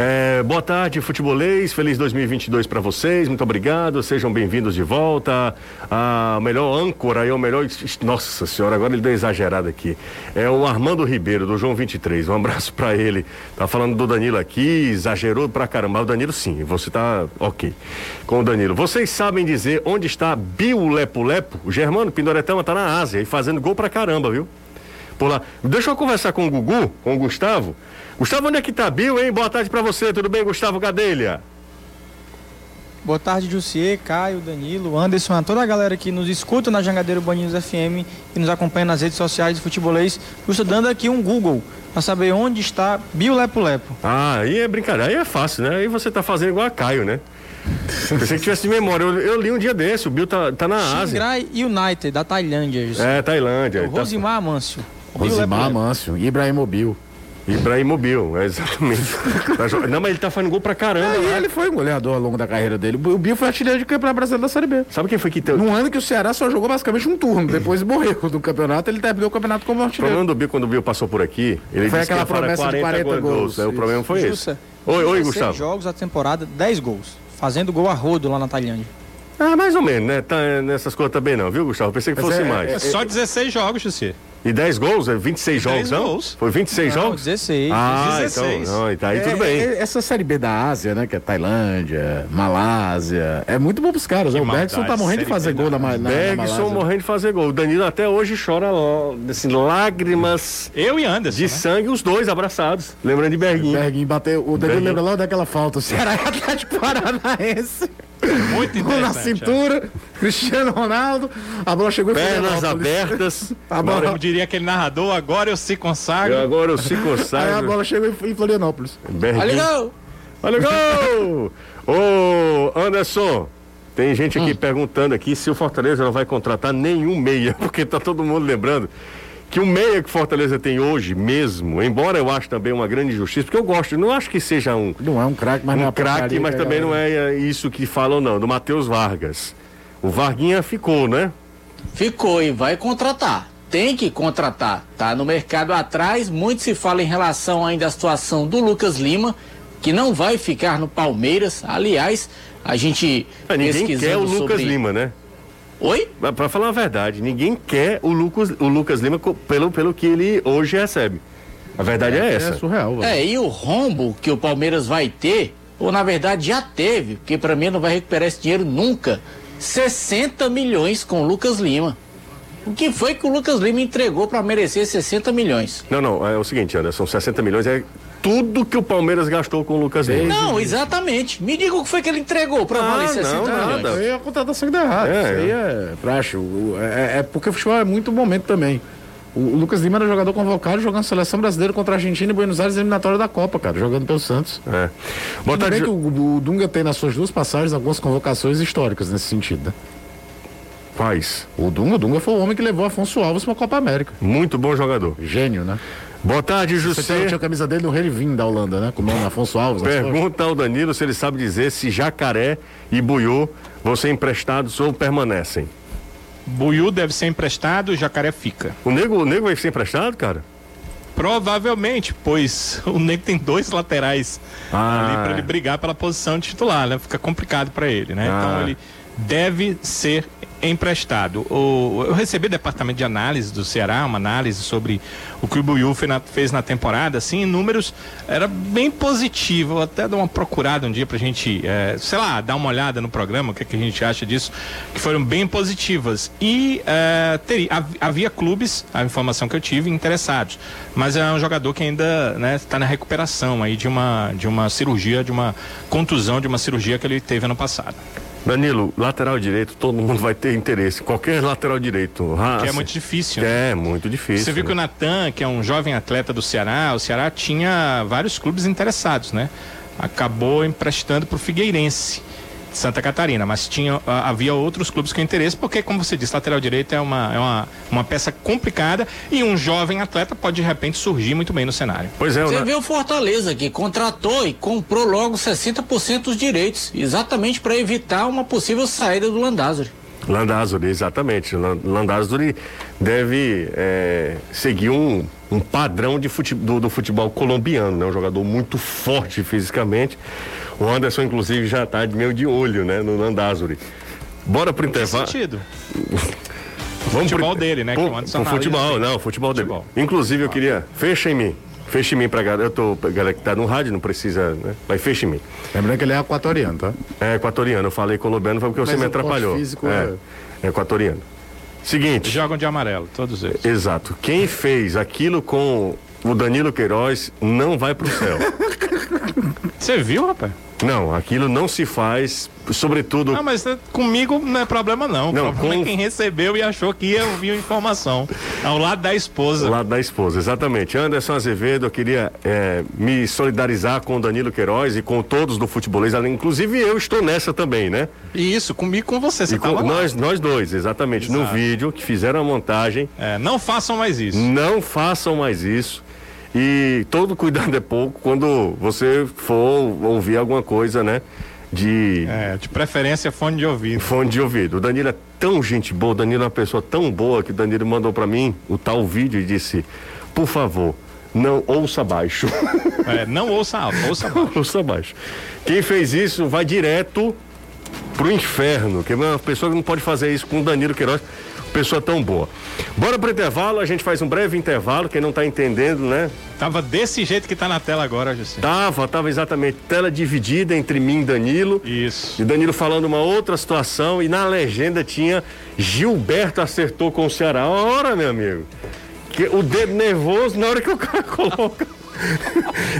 [SPEAKER 1] É, boa tarde, futebolês. Feliz 2022 para vocês. Muito obrigado. Sejam bem-vindos de volta. A melhor âncora e o melhor. Nossa senhora, agora ele deu exagerado aqui. É o Armando Ribeiro, do João 23. Um abraço para ele. Tá falando do Danilo aqui, exagerou pra caramba. O Danilo sim, você tá ok com o Danilo. Vocês sabem dizer onde está Bio Lepo Lepo? O Germano Pindoretama tá na Ásia e fazendo gol pra caramba, viu? Por lá. Deixa eu conversar com o Gugu, com o Gustavo. Gustavo, onde é que tá Bio, hein? Boa tarde pra você, tudo bem, Gustavo Gadelha?
[SPEAKER 7] Boa tarde, Jussier, Caio, Danilo, Anderson, a toda a galera que nos escuta na Jangadeiro Banhinhos FM e nos acompanha nas redes sociais de futebolês. Estou dando aqui um Google para saber onde está Bio Lepo Lepo.
[SPEAKER 1] Ah, aí é brincadeira, aí é fácil, né? Aí você tá fazendo igual a Caio, né? Pensei que tivesse de memória. Eu, eu li um dia desse, o Bill tá, tá na Ásia.
[SPEAKER 7] Xingrai United, da Tailândia.
[SPEAKER 1] É, Tailândia.
[SPEAKER 7] O
[SPEAKER 1] Tá-
[SPEAKER 7] Rosimar Amâncio. Bio Lepo
[SPEAKER 6] Rosimar
[SPEAKER 7] Lepo.
[SPEAKER 6] Mâncio, Ibrahimobil.
[SPEAKER 1] Ibrahimobil, é exatamente. Tá Não, mas ele tá fazendo gol pra caramba.
[SPEAKER 6] E
[SPEAKER 1] lá.
[SPEAKER 6] ele foi um goleador ao longo da carreira dele. O Bill foi artilheiro de campeonato brasileiro da Série B.
[SPEAKER 1] Sabe quem foi que teve?
[SPEAKER 6] Num ano que o Ceará só jogou basicamente um turno. Depois morreu do campeonato, ele terminou o campeonato como
[SPEAKER 1] O
[SPEAKER 6] artilheiro.
[SPEAKER 1] problema do Bill, quando o Bill passou por aqui, ele
[SPEAKER 6] Foi
[SPEAKER 1] disse
[SPEAKER 6] aquela
[SPEAKER 1] que
[SPEAKER 6] promessa de 40 gols.
[SPEAKER 1] Aí o
[SPEAKER 6] Isso.
[SPEAKER 1] problema foi esse.
[SPEAKER 7] Jussa,
[SPEAKER 1] Oi, oi,
[SPEAKER 7] 16
[SPEAKER 1] Gustavo.
[SPEAKER 7] jogos a temporada, 10 gols. Fazendo gol a rodo lá na Tailândia.
[SPEAKER 1] Ah, mais ou menos, né? Tá é, nessas coisas também não, viu, Gustavo? Pensei que
[SPEAKER 6] Mas
[SPEAKER 1] fosse
[SPEAKER 6] é-
[SPEAKER 1] mais.
[SPEAKER 4] É só 16 jogos, Jussi.
[SPEAKER 1] E 10 gols? É 26 jogos,
[SPEAKER 4] 10
[SPEAKER 1] não?
[SPEAKER 4] gols.
[SPEAKER 1] Foi 26
[SPEAKER 7] Não,
[SPEAKER 1] jogos?
[SPEAKER 7] 16.
[SPEAKER 1] Ah,
[SPEAKER 4] 16.
[SPEAKER 1] então, não, tá aí
[SPEAKER 6] É,
[SPEAKER 1] tudo bem.
[SPEAKER 6] é, essa Série B da Ásia, né? Que é Tailândia, Malásia. É muito bom pros caras. né?
[SPEAKER 4] Que
[SPEAKER 6] O Bergson tá morrendo de fazer
[SPEAKER 4] B
[SPEAKER 6] gol
[SPEAKER 4] da
[SPEAKER 6] na, na, na
[SPEAKER 1] Bergson
[SPEAKER 6] Malásia.
[SPEAKER 1] morrendo de fazer gol. O Danilo até hoje chora assim, lágrimas
[SPEAKER 4] Eu e Anderson.
[SPEAKER 1] de
[SPEAKER 4] né?
[SPEAKER 1] sangue, os dois abraçados. Lembrando de Berguinho.
[SPEAKER 6] Berguinho bateu. O Danilo
[SPEAKER 1] Berguinho.
[SPEAKER 6] lembra logo daquela falta. O Ceará e Atlético Paranaense.
[SPEAKER 4] Muito
[SPEAKER 6] Gol na
[SPEAKER 4] interessante.
[SPEAKER 6] cintura. Cristiano Ronaldo. A bola chegou em
[SPEAKER 1] Pernas abertas.
[SPEAKER 6] A
[SPEAKER 4] Agora,
[SPEAKER 6] bola,
[SPEAKER 4] como diria aquele narrador, agora eu se consagro.
[SPEAKER 1] E agora o Cico
[SPEAKER 6] aí a bola chegou em Florianópolis.
[SPEAKER 1] Berguinho.
[SPEAKER 5] Olha o gol!
[SPEAKER 1] Olha o gol! Ô, Anderson, tem gente
[SPEAKER 6] Hum.
[SPEAKER 1] aqui perguntando aqui se o Fortaleza não vai contratar nenhum meia, porque tá todo mundo lembrando que o meia que Fortaleza tem hoje mesmo, embora eu acho também uma grande injustiça, porque eu gosto, não acho que seja um,
[SPEAKER 6] Não é um craque, mas não é
[SPEAKER 1] um craque, mas também não
[SPEAKER 6] galera-
[SPEAKER 1] é isso que falam não, do Matheus Vargas. O Varguinha ficou, né?
[SPEAKER 5] Ficou e vai contratar. Tem que contratar. Tá no mercado atrás. Muito se fala em relação ainda à situação do Lucas Lima, que não vai ficar no Palmeiras. Aliás, a gente
[SPEAKER 1] Ah, ninguém quer o Lucas
[SPEAKER 5] sobre...
[SPEAKER 1] Lima, né?
[SPEAKER 5] Oi?
[SPEAKER 1] Mas Pra falar a verdade, ninguém quer o Lucas, o Lucas Lima pelo, pelo que ele hoje recebe. A verdade é,
[SPEAKER 6] É
[SPEAKER 1] essa.
[SPEAKER 6] surreal, velho.
[SPEAKER 5] É, e o rombo que o Palmeiras vai ter, ou na verdade já teve, porque pra mim não vai recuperar esse dinheiro nunca. 60 milhões com o Lucas Lima. O que foi que o Lucas Lima entregou pra merecer 60 milhões?
[SPEAKER 1] Não, não, é o seguinte, Anderson, 60 milhões é tudo que o Palmeiras gastou com o Lucas Lima.
[SPEAKER 5] Não, exatamente. Me diga o que foi que ele entregou pra
[SPEAKER 1] Ah,
[SPEAKER 5] valer 60
[SPEAKER 1] não,
[SPEAKER 5] milhões.
[SPEAKER 1] nada.
[SPEAKER 6] Aí é a contratação que dá errado.
[SPEAKER 1] É,
[SPEAKER 6] Isso aí é praxe. O- É, é porque o futebol é muito momento também. O, o Lucas Lima era jogador convocado jogando seleção brasileira contra a Argentina e Buenos Aires eliminatória da Copa, cara, jogando pelo Santos.
[SPEAKER 1] É.
[SPEAKER 6] Boa
[SPEAKER 1] tarde,
[SPEAKER 6] bem que o, o Dunga tem nas suas duas passagens algumas convocações históricas nesse sentido, né?
[SPEAKER 1] Quais?
[SPEAKER 6] O Dunga, o Dunga foi o homem que levou Afonso Alves pra Copa América.
[SPEAKER 1] Muito bom jogador.
[SPEAKER 6] Gênio, né?
[SPEAKER 1] Boa tarde,
[SPEAKER 6] Você tinha,
[SPEAKER 1] José.
[SPEAKER 6] tinha a camisa dele no Relivim da Holanda, né? Com o nome Afonso Alves.
[SPEAKER 1] Pergunta ao Danilo se ele sabe dizer se Jacaré e Buiô vão ser emprestados ou permanecem.
[SPEAKER 4] Buiu deve ser emprestado, Jacaré fica.
[SPEAKER 1] O Nego, o Nego vai ser emprestado, cara?
[SPEAKER 4] Provavelmente, pois o Nego tem dois laterais
[SPEAKER 1] Ah.
[SPEAKER 4] ali para ele brigar pela posição de titular, né? Fica complicado para ele, né?
[SPEAKER 1] Ah.
[SPEAKER 4] Então ele deve ser emprestado. O, eu recebi do departamento de análise do Ceará, uma análise sobre o que o na- fez na temporada, assim, em números era bem positivo. Vou até dar uma procurada um dia pra gente, eh, sei lá, dar uma olhada no programa, o que, que a gente acha disso, que foram bem positivas. E eh, teria, hav- havia clubes, a informação que eu tive, interessados. Mas é um jogador que ainda está na recuperação aí de uma, de uma cirurgia, de uma contusão, de uma cirurgia que ele teve ano passado.
[SPEAKER 1] Danilo, lateral direito, todo mundo vai ter interesse. Qualquer lateral direito. Ah,
[SPEAKER 4] Que é muito difícil. né?
[SPEAKER 1] É, muito difícil.
[SPEAKER 4] Você viu que o
[SPEAKER 1] né?
[SPEAKER 4] Natan, que é um jovem atleta do Ceará, o Ceará tinha vários clubes interessados, né? Acabou emprestando para o Figueirense Santa Catarina, mas tinha, ah, havia outros clubes com interesse, porque, como você disse, lateral direito é uma, é uma, uma peça complicada e um jovem atleta pode de repente surgir muito bem no cenário.
[SPEAKER 1] Pois é, o
[SPEAKER 5] Você
[SPEAKER 1] Na-
[SPEAKER 5] vê o Fortaleza que contratou e comprou logo 60% dos direitos, exatamente para evitar uma possível saída do Landázuri.
[SPEAKER 1] Landázuri, exatamente. Lan- Landázuri deve é, seguir um, um padrão de fute- do, do futebol colombiano, né? Um jogador muito forte fisicamente. O Anderson, inclusive, já está meio de olho, né? No Landázuri. Bora pro intervalo.
[SPEAKER 4] sentido?
[SPEAKER 1] Vamos
[SPEAKER 4] futebol
[SPEAKER 1] pro,
[SPEAKER 4] dele, né, que
[SPEAKER 1] Pro, futebol, não, futebol dele.
[SPEAKER 4] Futebol.
[SPEAKER 1] Inclusive, eu queria. Fecha em mim. Fecha em mim pra galera. Eu tô. pra galera que tá no rádio, não precisa, né? Mas fecha em mim.
[SPEAKER 6] Lembrando que ele é equatoriano, tá?
[SPEAKER 1] É equatoriano. Eu falei colombiano, foi porque você
[SPEAKER 6] Mas
[SPEAKER 1] me
[SPEAKER 6] o porte
[SPEAKER 1] atrapalhou.
[SPEAKER 6] físico
[SPEAKER 1] é, é equatoriano. Seguinte.
[SPEAKER 4] Jogam de amarelo, todos eles.
[SPEAKER 1] Exato. Quem fez aquilo com o Danilo Queiroz não vai pro céu.
[SPEAKER 4] Você viu, rapaz?
[SPEAKER 1] Não, aquilo não se faz, sobretudo.
[SPEAKER 4] Ah, mas eh, comigo não é problema não.
[SPEAKER 1] Não,
[SPEAKER 4] o problema
[SPEAKER 1] com-
[SPEAKER 4] é quem recebeu e achou que ia ouvir informação. Ao lado da esposa.
[SPEAKER 1] Do lado da esposa, exatamente. Anderson Azevedo, eu queria eh, me solidarizar com o Danilo Queiroz e com todos do futebolês, inclusive eu estou nessa também, né?
[SPEAKER 4] E isso, comigo e com você. Você
[SPEAKER 1] E com- nós, nós dois, exatamente, no
[SPEAKER 4] Exato.
[SPEAKER 1] vídeo que fizeram a montagem.
[SPEAKER 4] É, não façam mais isso.
[SPEAKER 1] Não façam mais isso. E todo cuidado é pouco quando você for ouvir alguma coisa, né? De
[SPEAKER 4] É, de preferência fone de ouvido.
[SPEAKER 1] fone de ouvido. O Danilo é tão gente boa, o Danilo é uma pessoa tão boa que o Danilo mandou pra mim o tal vídeo e disse: por favor, não ouça baixo.
[SPEAKER 4] É, não ouça alto, ouça baixo.
[SPEAKER 1] ouça baixo. Quem fez isso vai direto pro inferno, que é uma pessoa que não pode fazer isso com o Danilo Queiroz, pessoa tão boa. Bora pro intervalo, a gente faz um breve intervalo, quem não tá entendendo, né?
[SPEAKER 4] Tava desse jeito que tá na tela agora, José.
[SPEAKER 1] Tava, tava exatamente tela dividida entre mim e Danilo.
[SPEAKER 4] Isso.
[SPEAKER 1] E Danilo falando uma outra situação e na legenda tinha Gilberto acertou com o Ceará. Ora, meu amigo. Que o dedo nervoso na hora que o cara coloca.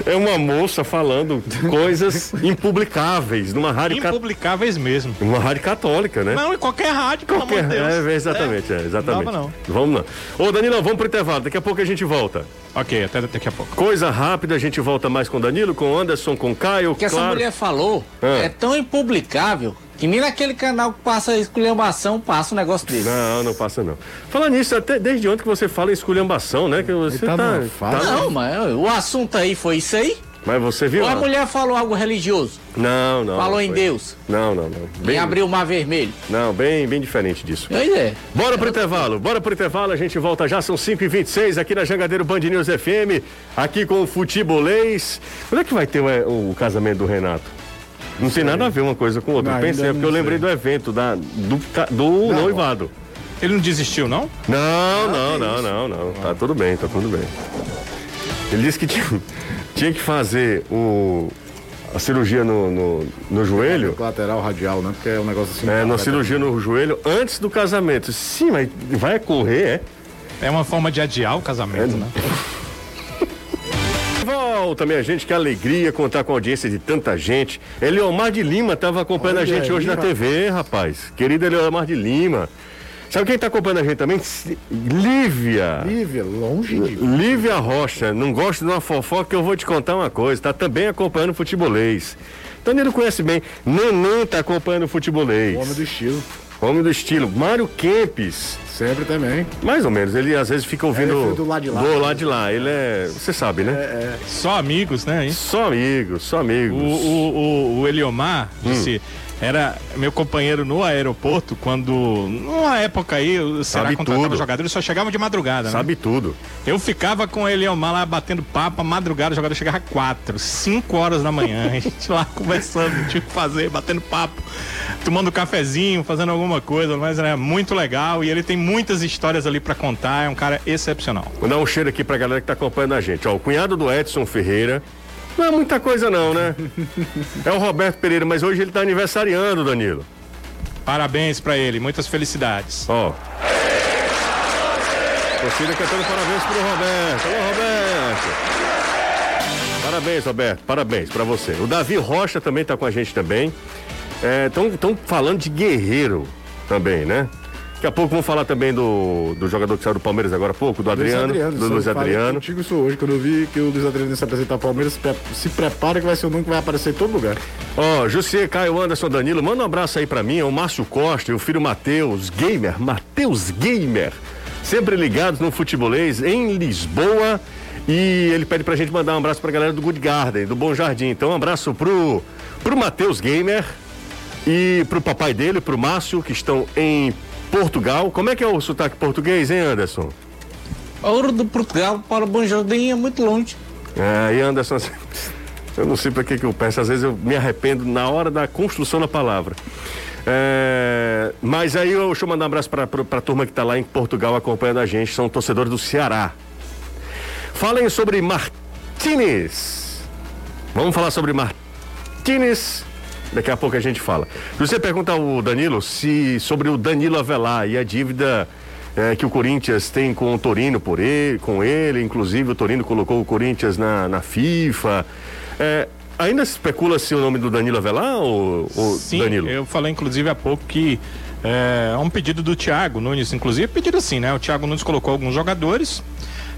[SPEAKER 1] É uma moça falando coisas impublicáveis numa rádio, ca-
[SPEAKER 4] Impublicáveis mesmo.
[SPEAKER 1] uma rádio católica, né?
[SPEAKER 4] Não, em qualquer rádio, pelo amor de Deus.
[SPEAKER 1] É, exatamente, é, exatamente.
[SPEAKER 4] Não não.
[SPEAKER 1] Vamos lá. Ô, Danilo, vamos pro intervalo. Daqui a pouco a gente volta.
[SPEAKER 4] Ok, até daqui a pouco.
[SPEAKER 1] Coisa rápida, a gente volta mais com o Danilo, com o Anderson, com o Caio.
[SPEAKER 5] O que essa
[SPEAKER 1] claro.
[SPEAKER 5] mulher falou
[SPEAKER 1] Ah.
[SPEAKER 5] é tão impublicável que nem naquele canal que passa esculhambação passa um negócio desse.
[SPEAKER 1] Não, não passa não. Falando nisso, até desde ontem que você fala em esculhambação, né? Que você
[SPEAKER 6] tá
[SPEAKER 1] tá. tá-
[SPEAKER 5] Não, mas o assunto aí foi isso aí?
[SPEAKER 1] Mas você viu?
[SPEAKER 5] Ou a
[SPEAKER 1] lá?
[SPEAKER 5] mulher falou algo religioso?
[SPEAKER 1] Não, não.
[SPEAKER 5] falou
[SPEAKER 1] não
[SPEAKER 5] em. Deus?
[SPEAKER 1] Não, não, não.
[SPEAKER 5] Em
[SPEAKER 1] Bem,
[SPEAKER 5] abrir o mar vermelho?
[SPEAKER 1] Não, bem, bem diferente disso.
[SPEAKER 5] Pois é.
[SPEAKER 1] Bora pro intervalo, bora pro intervalo, a gente volta já, são 5h26 aqui na Jangadeiro Band News FM, aqui com o Futebolês. Quando é que vai ter o, o casamento do Renato? Não tem nada a ver uma coisa com outra.
[SPEAKER 6] Não,
[SPEAKER 1] Eu Pensei,
[SPEAKER 6] ainda
[SPEAKER 1] porque eu
[SPEAKER 6] não
[SPEAKER 1] lembrei
[SPEAKER 6] sei.
[SPEAKER 1] do evento, da, do, do noivado.
[SPEAKER 4] Ele não desistiu, não?
[SPEAKER 1] Não, não, não, não, não. Tá tudo bem, tá tudo bem. Ele disse que tinha, tinha que fazer o, a cirurgia no, no, no joelho.
[SPEAKER 6] Lateral radial, né? Porque é um negócio assim.
[SPEAKER 1] É, na
[SPEAKER 6] vai-
[SPEAKER 1] cirurgia no joelho antes do casamento. Sim, mas vai correr, é?
[SPEAKER 4] É uma forma de adiar o casamento, né?
[SPEAKER 1] Volta, minha gente, que alegria contar com a audiência de tanta gente. Eliomar de Lima estava acompanhando
[SPEAKER 6] Olha
[SPEAKER 1] a gente
[SPEAKER 6] aí,
[SPEAKER 1] hoje na
[SPEAKER 6] rapaz.
[SPEAKER 1] TV, rapaz. Querido Eliomar de Lima. Sabe quem está acompanhando a gente também? Lívia.
[SPEAKER 6] Lívia, longe de.
[SPEAKER 1] Lívia Rocha, não gosto de uma fofoca que eu vou te contar uma coisa, tá também acompanhando o futebolês. Danilo conhece bem. Neném tá acompanhando o futebolês.
[SPEAKER 6] Homem do estilo.
[SPEAKER 1] Homem do estilo. Mário Kempis.
[SPEAKER 6] Sempre também.
[SPEAKER 1] Mais ou menos, ele às vezes fica ouvindo.
[SPEAKER 6] é do lado de lá.
[SPEAKER 1] Do lado de lá. Ele é. Você sabe, né?
[SPEAKER 4] Só amigos, né? hein?
[SPEAKER 1] Só amigos, só
[SPEAKER 4] O,
[SPEAKER 1] amigos.
[SPEAKER 4] o, o, o Eliomar
[SPEAKER 1] Hum.
[SPEAKER 4] Era meu companheiro no aeroporto quando, numa época aí, o Ceará
[SPEAKER 1] Sabe
[SPEAKER 4] contratava
[SPEAKER 1] tudo.
[SPEAKER 4] jogador, ele só chegava de madrugada, né?
[SPEAKER 1] Sabe tudo.
[SPEAKER 4] Eu ficava com o Eliomar lá batendo papo, madrugada, o jogador chegava quatro, cinco horas da manhã, a gente lá conversando, tinha que fazer, batendo papo, tomando cafezinho, fazendo alguma coisa, mas era muito legal e ele tem muitas histórias ali pra contar, é um cara excepcional.
[SPEAKER 1] Vou dar um cheiro aqui pra galera que tá acompanhando a gente. Ó, o cunhado do Edson Ferreira. Não é muita coisa não, né? É o Roberto Pereira, mas hoje ele tá aniversariando, Danilo.
[SPEAKER 4] Parabéns pra ele, muitas felicidades.
[SPEAKER 1] Ó. Torcida cantando parabéns pro Roberto. Alô, Roberto. Parabéns, Roberto. Parabéns pra você. O Davi Rocha também tá com a gente também. Estão falando de guerreiro também, né? Daqui a pouco vamos falar também do, do jogador que saiu do Palmeiras agora há pouco, do Adriano. do
[SPEAKER 6] eu
[SPEAKER 1] Luiz Adriano.
[SPEAKER 6] contigo isso hoje, quando eu vi que o Luiz Adriano ia se apresentar ao Palmeiras, se, pre- se prepara que vai ser o nome que vai aparecer em todo lugar.
[SPEAKER 1] Ó, José, Caio, Anderson, Danilo, manda um abraço aí pra mim, é o Márcio Costa e o filho Matheus Gamer, Matheus Gamer, sempre ligados no futebolês em Lisboa. E ele pede pra gente mandar um abraço pra galera do Good Garden, do Bom Jardim. Então, um abraço pro, pro Matheus Gamer e pro papai dele, pro Márcio, que estão em Portugal. Como é que é o sotaque português, hein, Anderson?
[SPEAKER 5] Ouro do Portugal para o Bom Jardim é muito longe.
[SPEAKER 1] É, e Anderson, eu não sei para que, que eu peço, às vezes eu me arrependo na hora da construção da palavra. É, mas aí eu, deixa eu mandar um abraço para a turma que está lá em Portugal acompanhando a gente, são torcedores do Ceará. Falem sobre Martínez. Vamos falar sobre Martínez. Daqui a pouco a gente fala. Você pergunta ao Danilo se sobre o Danilo Avelar e a dívida eh, que o Corinthians tem com o Torino por ele, com ele, inclusive o Torino colocou o Corinthians na, na FIFA. Eh, ainda se especula se o nome do Danilo Avelar ou, ou
[SPEAKER 4] Sim,
[SPEAKER 1] Danilo?
[SPEAKER 4] eu falei inclusive há pouco que é um pedido do Thiago Nunes, inclusive pedido assim, né? O Thiago Nunes colocou alguns jogadores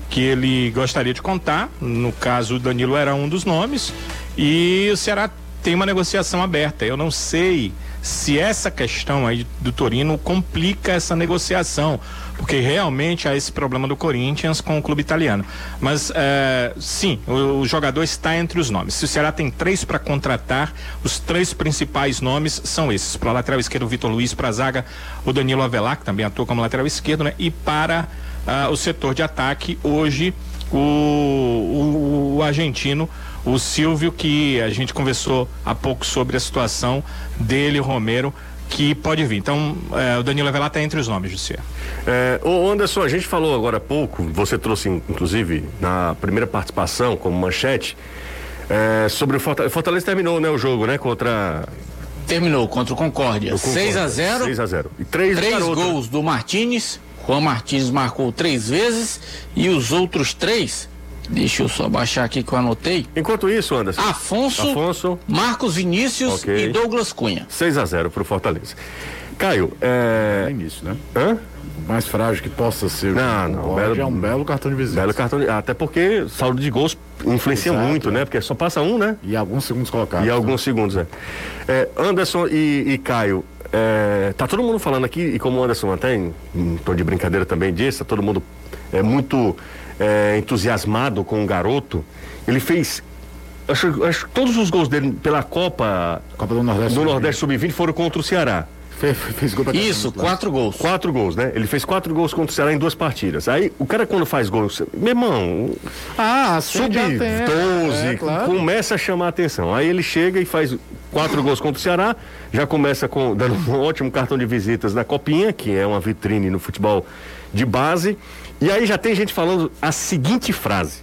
[SPEAKER 4] que ele gostaria de contar. No caso, o Danilo era um dos nomes. E o Ceará tem uma negociação aberta. Eu não sei se essa questão aí do Torino complica essa negociação, porque realmente há esse problema do Corinthians com o clube italiano. Mas é, sim, o, o, jogador está entre os nomes. Se o Ceará tem três para contratar, os três principais nomes são esses: para lateral esquerdo, o Vitor Luiz, para a zaga, o Danilo Avelar, que também atua como lateral esquerdo, né? E para uh, o setor de ataque, hoje, o, o, o argentino o Silvio, que a gente conversou há pouco sobre a situação dele, o Romero, que pode vir. Então, é, o Danilo Avelar está entre os nomes, José.
[SPEAKER 1] É, ô Anderson, a gente falou agora há pouco, você trouxe inclusive na primeira participação como manchete, é, sobre o Fortaleza. Fortaleza terminou, né, o jogo, né, contra
[SPEAKER 5] Terminou contra o Concórdia. 6 a 0
[SPEAKER 1] 6 a 0 E três,
[SPEAKER 5] três
[SPEAKER 1] garoto.
[SPEAKER 5] gols do Martinez. Juan Martins marcou três vezes e os outros três Deixa eu só baixar aqui que eu anotei.
[SPEAKER 1] Enquanto isso, Anderson.
[SPEAKER 5] Afonso,
[SPEAKER 1] Afonso
[SPEAKER 5] Marcos Vinícius
[SPEAKER 1] okay.
[SPEAKER 5] e Douglas Cunha.
[SPEAKER 1] 6 a 0 pro Fortaleza. Caio, é.
[SPEAKER 6] É início, né?
[SPEAKER 1] Hã?
[SPEAKER 6] O mais frágil que possa ser.
[SPEAKER 1] Não, não.
[SPEAKER 6] Belo, é um belo cartão de visita.
[SPEAKER 1] Belo cartão de... Até porque saldo de gols influencia
[SPEAKER 6] Exato,
[SPEAKER 1] muito,
[SPEAKER 6] é.
[SPEAKER 1] né? Porque só passa um, né?
[SPEAKER 6] E alguns segundos colocados.
[SPEAKER 1] E alguns segundos, né? É, Anderson e, e Caio, é, tá todo mundo falando aqui, e como o Anderson até tom de brincadeira também disse, tá todo mundo é muito é, entusiasmado com o garoto. Ele fez. Acho, acho que todos os gols dele pela Copa,
[SPEAKER 6] Copa do Nordeste.
[SPEAKER 1] do Nordeste Sub-20 foram contra o Ceará.
[SPEAKER 6] Fez, fez gol pra
[SPEAKER 5] Isso, quatro gols.
[SPEAKER 1] Quatro gols, né? Ele fez quatro gols contra o Ceará em duas partidas. Aí o cara quando faz gol, meu irmão,
[SPEAKER 6] Ah, acende a
[SPEAKER 1] sub-12,
[SPEAKER 6] antena. É, claro.
[SPEAKER 1] começa a chamar a atenção. Aí ele chega e faz quatro gols contra o Ceará, já começa com dando um ótimo cartão de visitas na Copinha, que é uma vitrine no futebol de base. E aí já tem gente falando a seguinte frase: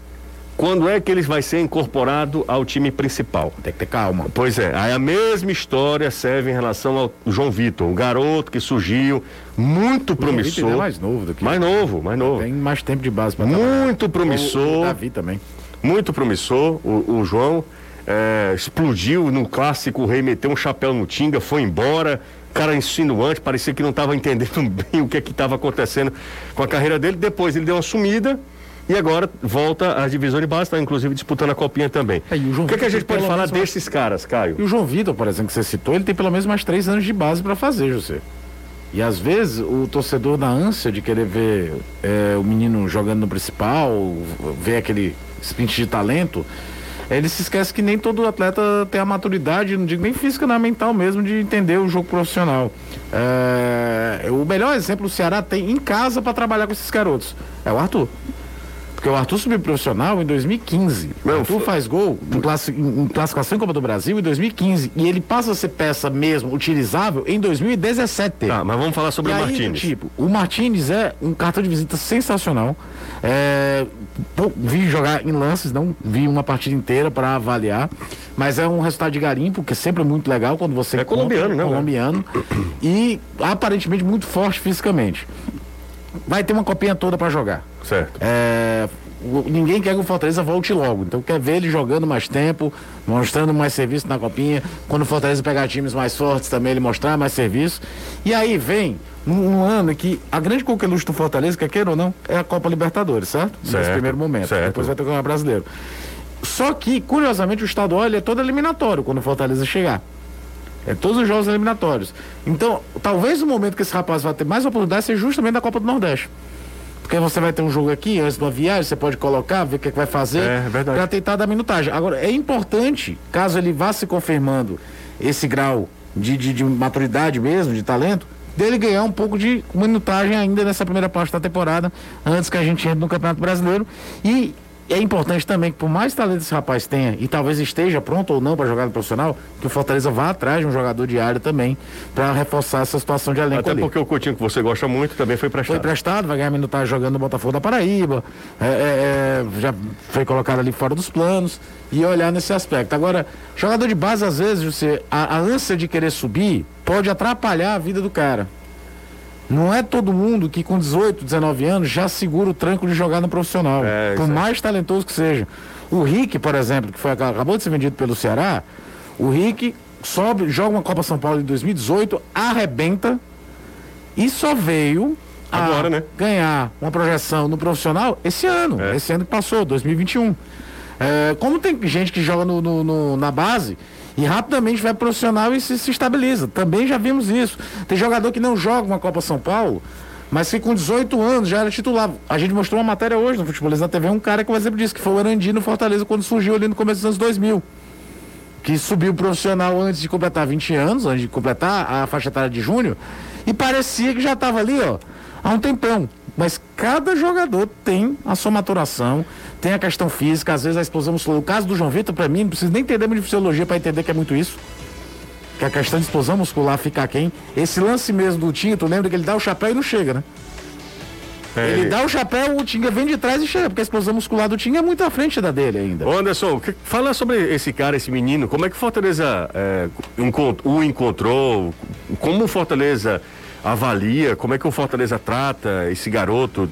[SPEAKER 1] quando é que ele vai ser incorporado ao time principal?
[SPEAKER 6] Tem que ter calma.
[SPEAKER 1] Pois é, aí a mesma história serve em relação ao João Vitor, um garoto que surgiu, muito promissor.
[SPEAKER 6] Ele é mais novo do que
[SPEAKER 1] Mais novo, mais novo.
[SPEAKER 6] Tem mais tempo de base para trabalhar.
[SPEAKER 1] Muito promissor.
[SPEAKER 6] O, o Davi também.
[SPEAKER 1] Muito promissor, o, o João. é, explodiu no clássico, o rei meteu um chapéu no Tinga, foi embora. Cara insinuante, parecia que não estava entendendo bem o que é que estava acontecendo com a carreira dele. Depois ele deu uma sumida e agora volta às divisões de base, está inclusive disputando a copinha também.
[SPEAKER 6] É, o
[SPEAKER 1] o que, é que a gente pode falar
[SPEAKER 6] menos uma-
[SPEAKER 1] desses caras, Caio?
[SPEAKER 6] E o João Vitor, por exemplo, que você citou, ele tem pelo menos mais três anos de base para fazer, José. E às vezes o torcedor, na ânsia de querer ver é, o menino jogando no principal, ver aquele sprint de talento, ele se esquece que nem todo atleta tem a maturidade, não digo nem física, nem mental mesmo, de entender o jogo profissional. É, o melhor exemplo o Ceará tem em casa para trabalhar com esses garotos é o Arthur. Porque o Arthur subiu profissional em 2015. O
[SPEAKER 1] Meu,
[SPEAKER 6] Arthur
[SPEAKER 1] foi-
[SPEAKER 6] faz gol em, classi- em- classificação em Copa do Brasil em 2015. E ele passa a ser peça mesmo utilizável em 2017.
[SPEAKER 1] Tá, mas vamos falar sobre
[SPEAKER 6] E
[SPEAKER 1] o
[SPEAKER 6] aí,
[SPEAKER 1] Martins.
[SPEAKER 6] Tipo, o Martins é um cartão de visita sensacional. É, pô, vi jogar em lances, não vi uma partida inteira para avaliar. Mas é um resultado de garimpo, que é sempre muito legal quando você
[SPEAKER 1] É colombiano, né,
[SPEAKER 6] Colombiano. E aparentemente muito forte fisicamente. Vai ter uma copinha toda para jogar.
[SPEAKER 1] Certo.
[SPEAKER 6] É, ninguém quer que o Fortaleza volte logo. Então quer ver ele jogando mais tempo, mostrando mais serviço na copinha. Quando o Fortaleza pegar times mais fortes também, ele mostrar mais serviço. E aí vem um, um ano que a grande conquista do Fortaleza, quer queira ou não, é a Copa Libertadores, certo? Nesse
[SPEAKER 1] Certo,
[SPEAKER 6] primeiro momento.
[SPEAKER 1] certo.
[SPEAKER 6] Depois vai ter o Campeonato Brasileiro. Só que, curiosamente, o estadual ele é todo eliminatório quando o Fortaleza chegar. É todos os jogos eliminatórios. Então, talvez o momento que esse rapaz vai ter mais oportunidade seja justamente da Copa do Nordeste. Porque você vai ter um jogo aqui, antes de uma viagem, você pode colocar, ver o que, é que vai fazer.
[SPEAKER 1] É, é.
[SPEAKER 6] Pra tentar dar minutagem. Agora, é importante, caso ele vá se confirmando esse grau de, de, de maturidade mesmo, de talento, dele ganhar um pouco de minutagem ainda nessa primeira parte da temporada, antes que a gente entre no Campeonato Brasileiro. E é importante também que, por mais talento esse rapaz tenha, e talvez esteja pronto ou não para jogar no profissional, que o Fortaleza vá atrás de um jogador de área também, para reforçar essa situação de elenco
[SPEAKER 1] Até
[SPEAKER 6] ali.
[SPEAKER 1] porque o Coutinho que você gosta muito também foi
[SPEAKER 6] Foi
[SPEAKER 1] prestado.
[SPEAKER 6] vai ganhar minutagem jogando no Botafogo da Paraíba. é, é, é, já foi colocado ali fora dos planos. E olhar nesse aspecto. Agora, jogador de base, às vezes, você, a, a ânsia de querer subir pode atrapalhar a vida do cara. Não é todo mundo que com 18, 19 anos já segura o tranco de jogar no profissional.
[SPEAKER 1] É,
[SPEAKER 6] por mais talentoso que seja. O Rick, por exemplo, que foi, acabou de ser vendido pelo Ceará, o Rick sobe, joga uma Copa São Paulo em 2018, arrebenta e só veio
[SPEAKER 1] Agora, né?
[SPEAKER 6] ganhar uma projeção no profissional esse ano,
[SPEAKER 1] É.
[SPEAKER 6] esse ano que passou, 2021. É, como tem gente que joga no- no- no- na base e rapidamente vai pro profissional e se, se estabiliza. Também já vimos isso. Tem jogador que não joga uma Copa São Paulo, mas que com 18 anos já era titular. A gente mostrou uma matéria hoje no Futebolista TV, um cara que o exemplo disso, que foi o Arandi no Fortaleza quando surgiu ali no começo dos anos 2000 que subiu profissional antes de completar 20 anos, antes de completar a faixa etária de júnior, e parecia que já estava ali, ó, há um tempão. Mas cada jogador tem a sua maturação, tem a questão física, às vezes a explosão muscular. O caso do João Vitor, para mim, não precisa nem entender muito de fisiologia para entender que é muito isso. Que a questão de explosão muscular fica quem? Esse lance mesmo do Tinga, tu lembra que ele dá o chapéu e não chega, né?
[SPEAKER 1] É,
[SPEAKER 6] Ele dá o chapéu, o Tinga vem de trás e chega, porque a explosão muscular do Tinga é muito à frente da dele ainda.
[SPEAKER 1] Ô Anderson, que- fala sobre esse cara, esse menino, como é que o Fortaleza é, encont- o encontrou, como o Fortaleza avalia, como é que o Fortaleza trata esse garoto?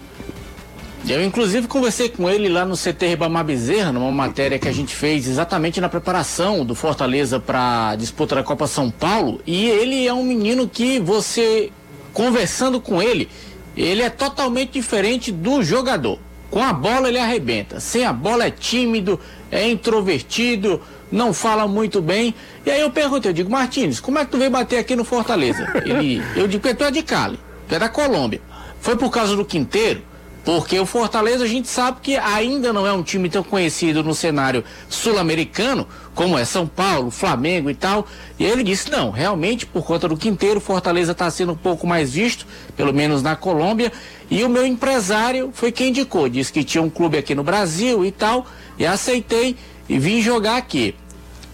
[SPEAKER 5] Eu, inclusive, conversei com ele lá no CT Ribamar Bezerra, numa matéria que a gente fez exatamente na preparação do Fortaleza para a disputa da Copa São Paulo. E ele é um menino que você, conversando com ele, ele é totalmente diferente do jogador. Com a bola ele arrebenta, sem a bola é tímido, é introvertido, não fala muito bem. E aí eu perguntei, eu digo, Martins, como é que tu veio bater aqui no Fortaleza? Ele, eu digo, tu é de Cali, tu é da Colômbia. Foi por causa do Quinteiro? Porque o Fortaleza a gente sabe que ainda não é um time tão conhecido no cenário sul-americano, como é São Paulo, Flamengo e tal. E ele disse: não, realmente por conta do Quinteiro, Fortaleza está sendo um pouco mais visto, pelo menos na Colômbia. E o meu empresário foi quem indicou, disse que tinha um clube aqui no Brasil e tal, e aceitei e vim jogar aqui.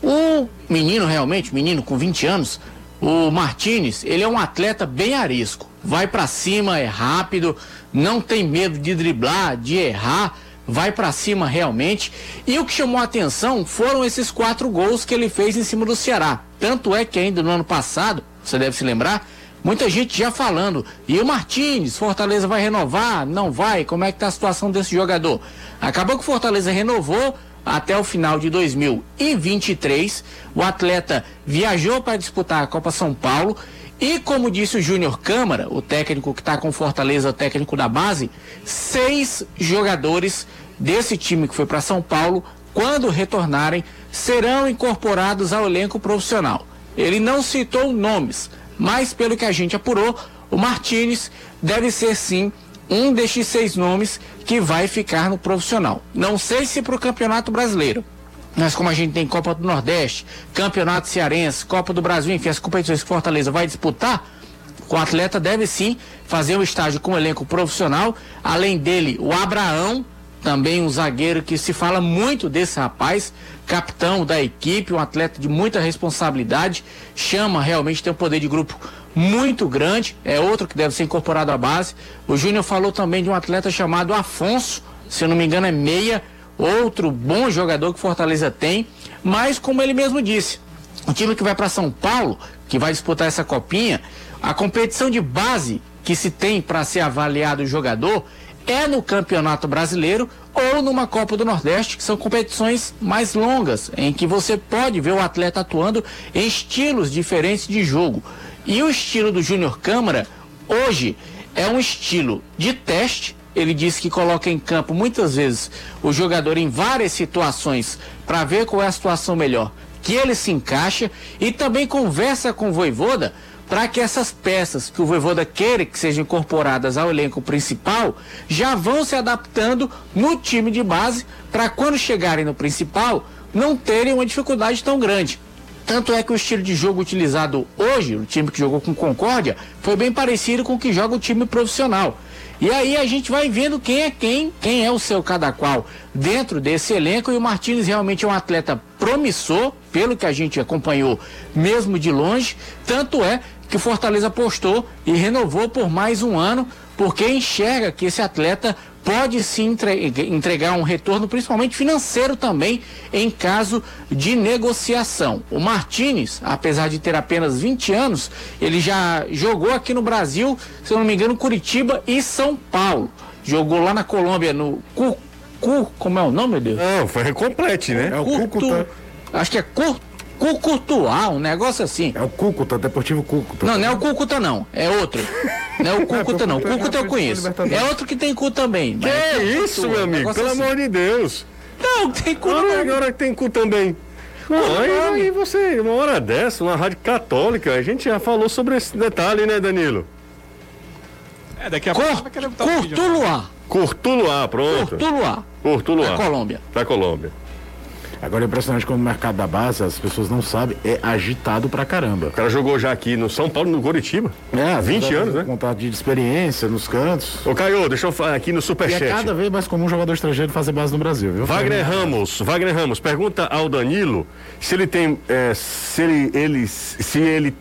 [SPEAKER 5] O menino realmente, menino com 20 anos, o Martinez, ele é um atleta bem arisco. Vai pra cima, é rápido, não tem medo de driblar, de errar, vai pra cima realmente. E o que chamou a atenção foram esses quatro gols que ele fez em cima do Ceará. Tanto é que ainda no ano passado, você deve se lembrar, muita gente já falando, e o Martins, Fortaleza vai renovar? Não vai? Como é que tá a situação desse jogador? Acabou que o Fortaleza renovou, até o final de 2023. O atleta viajou para disputar a Copa São Paulo e, como disse o Júnior Câmara, o técnico que está com Fortaleza, o técnico da base, seis jogadores desse time que foi para São Paulo, quando retornarem, serão incorporados ao elenco profissional. Ele não citou nomes, mas pelo que a gente apurou, o Martinez deve ser sim um destes seis nomes que vai ficar no profissional. Não sei se para o Campeonato Brasileiro, mas como a gente tem Copa do Nordeste, Campeonato Cearense, Copa do Brasil, enfim, as competições que Fortaleza vai disputar, o atleta deve sim fazer um estágio com o elenco profissional. Além dele, o Abraão, também um zagueiro que se fala muito desse rapaz, capitão da equipe, um atleta de muita responsabilidade, chama realmente, tem um poder de grupo muito grande, é outro que deve ser incorporado à base. O Júnior falou também de um atleta chamado Afonso, se eu não me engano é meia, outro bom jogador que Fortaleza tem, mas como ele mesmo disse, o time que vai para São Paulo, que vai disputar essa copinha, a competição de base que se tem para ser avaliado o jogador é no Campeonato Brasileiro ou numa Copa do Nordeste, que são competições mais longas, em que você pode ver o atleta atuando em estilos diferentes de jogo. E o estilo do Júnior Câmara, hoje, é um estilo de teste. Ele disse que coloca em campo muitas vezes o jogador em várias situações para ver qual é a situação melhor, que ele se encaixa e também conversa com o Voivoda para que essas peças que o Voivoda queira que sejam incorporadas ao elenco principal já vão se adaptando no time de base para quando chegarem no principal não terem uma dificuldade tão grande. Tanto é que o estilo de jogo utilizado hoje, o time que jogou com Concórdia, foi bem parecido com o que joga o time profissional. E aí a gente vai vendo quem é quem, quem é o seu cada qual dentro desse elenco. E o Martins realmente é um atleta promissor, pelo que a gente acompanhou, mesmo de longe. Tanto é que o Fortaleza apostou e renovou por mais um ano, porque enxerga que esse atleta pode se entre- entregar um retorno, principalmente financeiro também, em caso de negociação. O Martinez, apesar de ter apenas 20 anos, ele já jogou aqui no Brasil, se eu não me engano, Curitiba e São Paulo. Jogou lá na Colômbia, no Cu, Cu como é o nome, meu Deus?
[SPEAKER 1] Não, foi recomplete, né?
[SPEAKER 6] É o
[SPEAKER 5] Curto,
[SPEAKER 6] Cúcuta.
[SPEAKER 5] acho que é Cur, Cucutuá, um negócio assim.
[SPEAKER 6] É o Cúcuta, Deportivo Cúcuta.
[SPEAKER 5] Não, não é o Cucuta não, é outro. Não é o Cucuta não, o
[SPEAKER 6] Cucuta
[SPEAKER 5] eu conheço. É outro que tem cu também.
[SPEAKER 1] Que
[SPEAKER 5] é
[SPEAKER 1] isso, meu amigo? Pelo
[SPEAKER 5] assim.
[SPEAKER 1] amor de Deus.
[SPEAKER 5] Não, tem cu
[SPEAKER 1] Olha,
[SPEAKER 5] não.
[SPEAKER 1] agora que tem cu também. Não, aí, você, uma hora dessa, uma rádio católica, a gente já falou sobre esse detalhe, né, Danilo?
[SPEAKER 4] É, daqui a pouco vídeo. né?
[SPEAKER 5] Curtuluá,
[SPEAKER 1] pronto.
[SPEAKER 5] Curtuluá,
[SPEAKER 1] Curtuluá.
[SPEAKER 5] da Colômbia.
[SPEAKER 1] Da Colômbia.
[SPEAKER 6] Agora é impressionante quando o mercado da base, as pessoas não sabem, é agitado pra caramba.
[SPEAKER 1] O cara jogou já aqui no São Paulo, no Curitiba.
[SPEAKER 6] É, às
[SPEAKER 1] 20
[SPEAKER 6] vezes,
[SPEAKER 1] anos, né?
[SPEAKER 6] Contrato de experiência nos cantos.
[SPEAKER 1] Ô, Caio, deixa eu falar aqui no
[SPEAKER 6] E é
[SPEAKER 1] Superchat.
[SPEAKER 6] cada vez mais comum jogador estrangeiro fazer base no Brasil, viu?
[SPEAKER 1] Wagner Ramos, Wagner Ramos, pergunta ao Danilo se ele tem, é, se ele, ele, se ele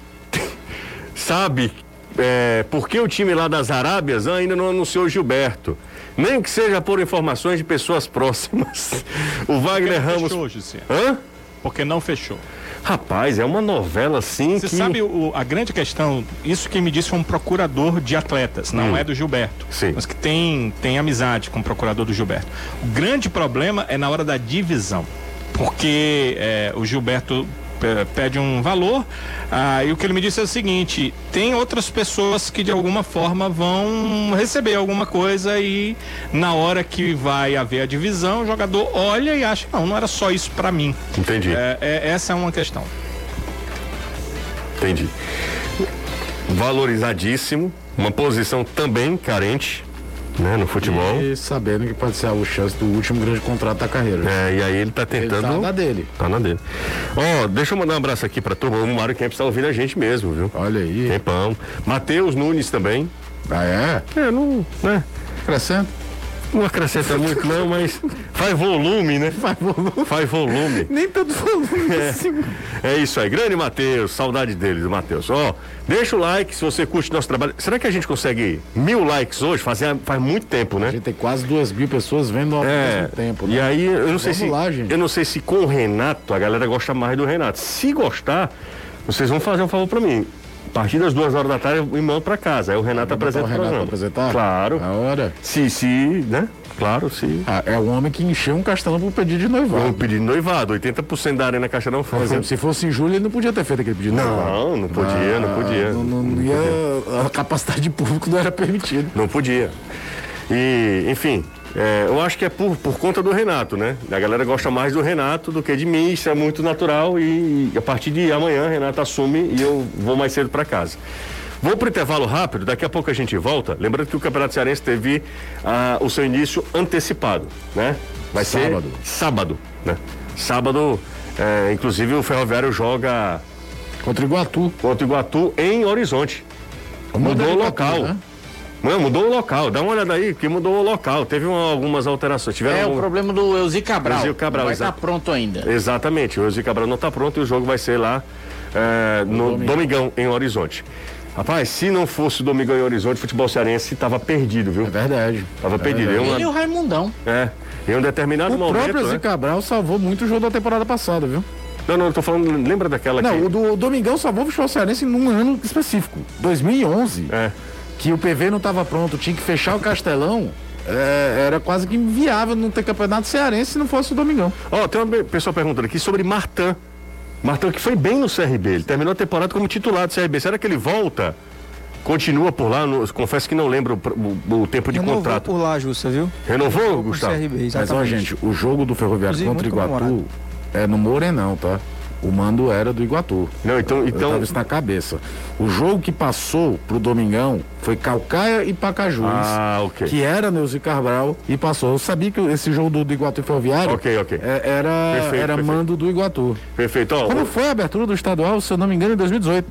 [SPEAKER 1] sabe é, por que o time lá das Arábias ainda não anunciou Gilberto. Nem que seja por informações de pessoas próximas. O Wagner Ramos.
[SPEAKER 4] Fechou, José.
[SPEAKER 1] Hã?
[SPEAKER 4] Porque não fechou.
[SPEAKER 1] Rapaz, é uma novela assim
[SPEAKER 4] Você
[SPEAKER 1] que.
[SPEAKER 4] sabe o- a grande questão, isso que me disse foi um procurador de atletas, não é do Gilberto.
[SPEAKER 1] Sim.
[SPEAKER 4] Mas que tem, tem amizade com o procurador do Gilberto. O grande problema é na hora da divisão. Porque é, o Gilberto pede um valor, ah, e o que ele me disse é o seguinte: tem outras pessoas que de alguma forma vão receber alguma coisa e na hora que vai haver a divisão, o jogador olha e acha, não, não era só isso pra mim.
[SPEAKER 1] Entendi,
[SPEAKER 4] É, é- essa é uma questão.
[SPEAKER 1] entendi. Valorizadíssimo, uma posição também carente, né, no futebol.
[SPEAKER 6] E sabendo que pode ser a chance do último grande contrato da carreira.
[SPEAKER 1] É, e aí ele tá
[SPEAKER 6] Ele
[SPEAKER 1] tentando.
[SPEAKER 6] tá na dele.
[SPEAKER 1] Tá na dele. Ó, deixa eu mandar um abraço aqui pra turma. O Mário Kempis tá ouvindo a gente mesmo, viu?
[SPEAKER 6] Olha aí.
[SPEAKER 1] Tempão. Matheus Nunes também.
[SPEAKER 6] Ah, é?
[SPEAKER 1] É, não, né?
[SPEAKER 6] Crescendo.
[SPEAKER 1] Não acrescenta muito não, mas faz volume, né?
[SPEAKER 6] Vai, volume.
[SPEAKER 1] Faz volume.
[SPEAKER 6] Nem tanto volume assim.
[SPEAKER 1] É isso aí. Grande Matheus, saudade dele, do Matheus. Ó, deixa o like se você curte nosso trabalho. Será que a gente consegue mil likes hoje? Fazia, faz muito tempo,
[SPEAKER 6] A
[SPEAKER 1] né?
[SPEAKER 6] gente tem quase duas mil pessoas vendo ao
[SPEAKER 1] É,
[SPEAKER 6] mesmo tempo, né?
[SPEAKER 1] e aí eu não sei
[SPEAKER 6] Vamos
[SPEAKER 1] se
[SPEAKER 6] lá, gente.
[SPEAKER 1] eu não sei se com o Renato a galera gosta mais do Renato. Se gostar, vocês vão fazer um favor pra mim. A partir das duas horas da tarde eu me mando pra casa. Aí o Renato apresenta
[SPEAKER 6] o
[SPEAKER 1] o
[SPEAKER 6] Renato apresentar?
[SPEAKER 1] Claro.
[SPEAKER 6] A hora.
[SPEAKER 1] Se, se, né? Claro, se.
[SPEAKER 6] Ah, é o homem que encheu um castelão pro pedido de noivado.
[SPEAKER 1] Vamos pedir noivado. 80% da Arena Castelão
[SPEAKER 6] Por
[SPEAKER 1] foi.
[SPEAKER 6] exemplo, se fosse em julho, ele não podia ter feito aquele pedido de noivado.
[SPEAKER 1] Não, não podia, não podia.
[SPEAKER 6] Não, não, não ia, a capacidade de público não era permitida.
[SPEAKER 1] Não podia. E, enfim, é, eu acho que é por, por conta do Renato, né? A galera gosta mais do Renato do que de mim, isso é muito natural e, a partir de amanhã Renato assume e eu vou mais cedo para casa. Vou pro intervalo rápido, daqui a pouco a gente volta. Lembrando que o Campeonato Cearense teve ah, o seu início antecipado, né? Vai
[SPEAKER 6] Sábado.
[SPEAKER 1] ser sábado, né? Sábado, é, inclusive o Ferroviário joga
[SPEAKER 6] Contra o Iguatu.
[SPEAKER 1] contra o Iguatu em Horizonte. Mudou o local.
[SPEAKER 6] né?
[SPEAKER 1] Não, mudou o local. Dá uma olhada aí, que mudou o local. Teve uma- algumas alterações. Tiveram
[SPEAKER 5] É o
[SPEAKER 1] algum-
[SPEAKER 5] problema do Elzi Cabral.
[SPEAKER 1] Elzi Cabral,
[SPEAKER 5] não vai estar
[SPEAKER 1] exato.
[SPEAKER 5] pronto ainda.
[SPEAKER 1] Exatamente. O Elzi Cabral não está pronto e o jogo vai ser lá é, no Domingão. em Horizonte. Rapaz, se não fosse o Domingão em Horizonte, o futebol cearense estava perdido, viu?
[SPEAKER 6] É verdade.
[SPEAKER 1] Tava perdido. Em
[SPEAKER 5] Ele e o Raimundão.
[SPEAKER 1] é, em um determinado
[SPEAKER 6] O
[SPEAKER 1] momento.
[SPEAKER 6] próprio Zé
[SPEAKER 1] né?
[SPEAKER 6] Cabral salvou muito o jogo da temporada passada, viu?
[SPEAKER 1] Não, não, eu tô falando. Lembra daquela
[SPEAKER 6] Não,
[SPEAKER 1] que.
[SPEAKER 6] o do Domingão salvou o futebol cearense num ano específico. 2011,
[SPEAKER 1] É.
[SPEAKER 6] que o PV não estava pronto, tinha que fechar o Castelão. é, era quase que inviável não ter campeonato cearense se não fosse o Domingão.
[SPEAKER 1] Ó, tem uma pessoa perguntando aqui sobre Martan. Martan que foi bem no CRB. Ele terminou a temporada como titular do CRB. Será que ele volta? Continua por lá? No- confesso que não lembro o, o- o tempo de
[SPEAKER 7] Renovou
[SPEAKER 1] contrato.
[SPEAKER 7] por lá, Justa, viu?
[SPEAKER 1] Renovou, Gustavo?
[SPEAKER 7] CRB,
[SPEAKER 6] Mas, ó, gente, o jogo do Ferroviário
[SPEAKER 7] Inclusive,
[SPEAKER 6] contra o Iguatu
[SPEAKER 7] comemorado.
[SPEAKER 6] é no Morenão, tá? O mando era do Iguatu.
[SPEAKER 1] Não, então,
[SPEAKER 6] Eu
[SPEAKER 1] então
[SPEAKER 6] tava isso na cabeça. O jogo que passou pro Domingão foi Calcaia e Pacajus.
[SPEAKER 1] Ah, ok.
[SPEAKER 6] Que era Neuzi Cabral e passou. Eu sabia que esse jogo do, do Iguatu Ferroviário
[SPEAKER 1] Ok, ok.
[SPEAKER 6] é- era,
[SPEAKER 1] Perfeito,
[SPEAKER 6] era
[SPEAKER 1] perfeito.
[SPEAKER 6] mando do Iguatu.
[SPEAKER 1] perfeito. Ó,
[SPEAKER 6] Quando
[SPEAKER 1] o-
[SPEAKER 6] foi a abertura do estadual, se eu não me engano, em 2018?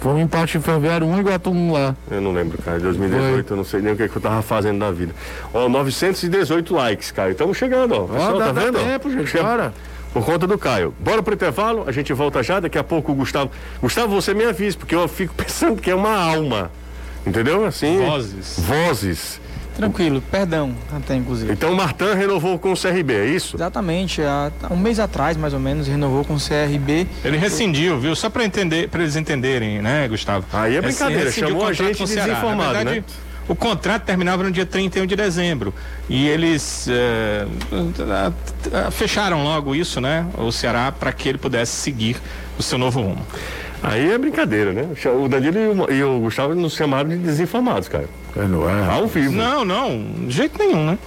[SPEAKER 6] Foi um empate Ferroviário 1 Iguatu 1 lá.
[SPEAKER 1] eu não lembro, cara. Em 2018 eu não sei nem o que, que eu tava fazendo da vida. Ó, 918 likes, Caio. Estamos chegando, ó. Pessoal,
[SPEAKER 6] dá-
[SPEAKER 1] tá
[SPEAKER 6] dá
[SPEAKER 1] vendo? ó?
[SPEAKER 6] tempo, gente,
[SPEAKER 1] Chega-
[SPEAKER 6] bora.
[SPEAKER 1] Por conta do Caio. Bora pro intervalo, a gente volta já. Daqui a pouco o Gustavo. Gustavo, você me avisa, porque eu fico pensando que é uma alma. Entendeu? Assim.
[SPEAKER 4] Vozes.
[SPEAKER 1] Vozes.
[SPEAKER 7] Tranquilo, perdão, até inclusive.
[SPEAKER 1] Então o Martin renovou com o CRB, é isso?
[SPEAKER 7] Exatamente, há um mês atrás, mais ou menos, renovou com o CRB.
[SPEAKER 4] Ele rescindiu, viu? Só para entender, para eles entenderem, né, Gustavo?
[SPEAKER 1] Aí é brincadeira,
[SPEAKER 4] Rescindiu
[SPEAKER 1] chamou a gente desinformado,
[SPEAKER 4] Na verdade,
[SPEAKER 1] né?
[SPEAKER 4] O contrato terminava no dia 31 de dezembro e eles eh, fecharam logo isso, né? O Ceará para que ele pudesse seguir o seu novo rumo.
[SPEAKER 1] Aí é brincadeira, né? O Danilo e o, Gustavo nos chamaram de desinformados, cara.
[SPEAKER 6] Não é?
[SPEAKER 1] Ao vivo.
[SPEAKER 4] Não, não, de jeito nenhum, né?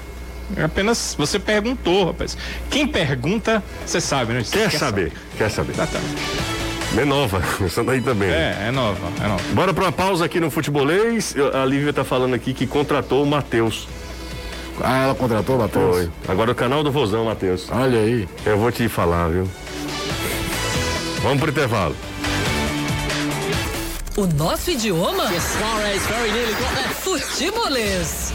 [SPEAKER 4] É Apenas você perguntou, rapaz. Quem pergunta, você sabe, né? Você
[SPEAKER 1] Quer saber? Quer saber?
[SPEAKER 4] Exatamente.
[SPEAKER 1] É nova, essa daí também.
[SPEAKER 4] É, é nova, é nova.
[SPEAKER 1] Bora pra uma pausa aqui no Futebolês. A Lívia tá falando aqui que contratou o Matheus.
[SPEAKER 6] Ah, ela contratou o Matheus?
[SPEAKER 1] Foi. Agora o canal do Vozão, Matheus.
[SPEAKER 6] Olha aí.
[SPEAKER 1] Eu vou te falar, viu? Vamos pro intervalo.
[SPEAKER 2] O nosso idioma? Futebolês.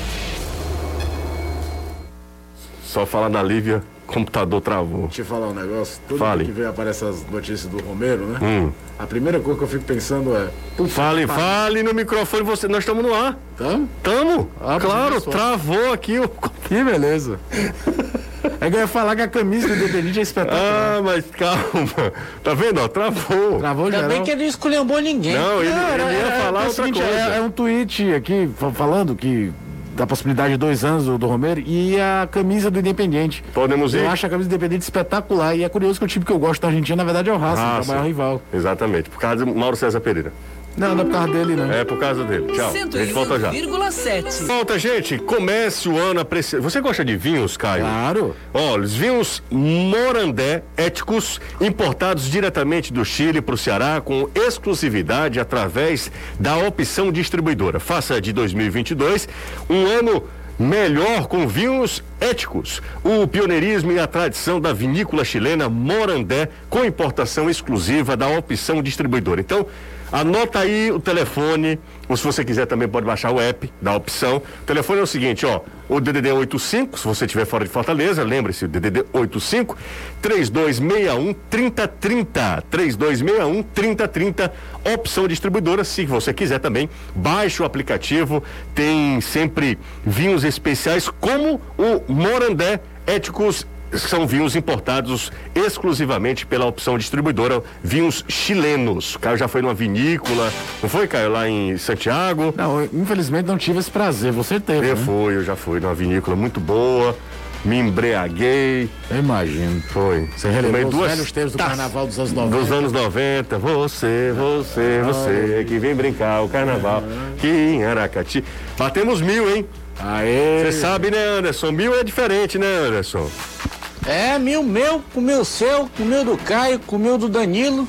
[SPEAKER 1] Só falar da Lívia, computador travou.
[SPEAKER 6] Deixa eu falar um negócio. Todo
[SPEAKER 1] Fale.
[SPEAKER 6] que vê aparece as notícias do Romero, né?
[SPEAKER 1] Hum.
[SPEAKER 6] A primeira coisa que eu fico pensando é. "Puta,
[SPEAKER 1] Fale,
[SPEAKER 6] tá-
[SPEAKER 1] fale no microfone, você. Nós estamos no ar.
[SPEAKER 6] Tamo?
[SPEAKER 1] Tamo?
[SPEAKER 6] Ah,
[SPEAKER 1] claro, travou aqui o.
[SPEAKER 6] Que beleza. É que eu ia falar que a camisa do Independente é espetacular.
[SPEAKER 1] Ah, mas calma. Tá vendo? Ó, travou.
[SPEAKER 6] Travou
[SPEAKER 5] Ainda
[SPEAKER 6] geral.
[SPEAKER 5] bem que ele não esculhambou ninguém.
[SPEAKER 1] Não, ele,
[SPEAKER 6] Não, era-
[SPEAKER 1] ele ia
[SPEAKER 6] é-
[SPEAKER 1] falar
[SPEAKER 6] é o
[SPEAKER 1] outra
[SPEAKER 6] seguinte,
[SPEAKER 1] coisa.
[SPEAKER 6] É, é um tweet aqui fa- falando que da possibilidade de dois anos do, do Romero e a camisa do Independente.
[SPEAKER 1] Podemos ir?
[SPEAKER 6] Eu acho a camisa do Independente espetacular e é curioso que o time que eu gosto da Argentina, na verdade, é o Racing, que é o maior rival.
[SPEAKER 1] Exatamente, por causa do Mauro César Pereira.
[SPEAKER 6] Não, não é por causa dele, não.
[SPEAKER 1] É por causa dele. Tchau. A gente volta já.
[SPEAKER 2] 101,7.
[SPEAKER 1] Volta, gente. Comece o ano apreciando. Você gosta de vinhos, Caio?
[SPEAKER 6] Claro.
[SPEAKER 1] Olha, os vinhos Morandé éticos, importados diretamente do Chile para o Ceará, com exclusividade através da opção distribuidora. Faça de 2022 um ano melhor com vinhos éticos. O pioneirismo e a tradição da vinícola chilena Morandé, com importação exclusiva da opção distribuidora. Então, Anota aí o telefone, ou se você quiser também pode baixar o app da opção. O telefone é o seguinte, ó, o DDD 85, se você estiver fora de Fortaleza, lembre-se, o DDD 85 3261 3030, 3261 3030, opção distribuidora, se você quiser também, baixe o aplicativo, tem sempre vinhos especiais como o Morandé Éticos são vinhos importados exclusivamente pela opção distribuidora, vinhos chilenos. O Caio já foi numa vinícola, não foi, Caio, lá em Santiago?
[SPEAKER 6] Não, eu, infelizmente não tive esse prazer, você teve.
[SPEAKER 1] Eu
[SPEAKER 6] né?
[SPEAKER 1] fui, eu já fui numa vinícola muito boa, me embriaguei,
[SPEAKER 6] Eu imagino.
[SPEAKER 1] foi.
[SPEAKER 6] Você relembrou os velhos tempos do carnaval dos anos 90.
[SPEAKER 1] Dos anos 90, você, você, você, que vem brincar o carnaval, que em Aracati. Batemos mil, hein?
[SPEAKER 6] Aê!
[SPEAKER 1] Você sabe, né, Anderson? Mil é diferente, né, Anderson?
[SPEAKER 5] É, mil meu, com meu seu, com meu do Caio, com meu do Danilo.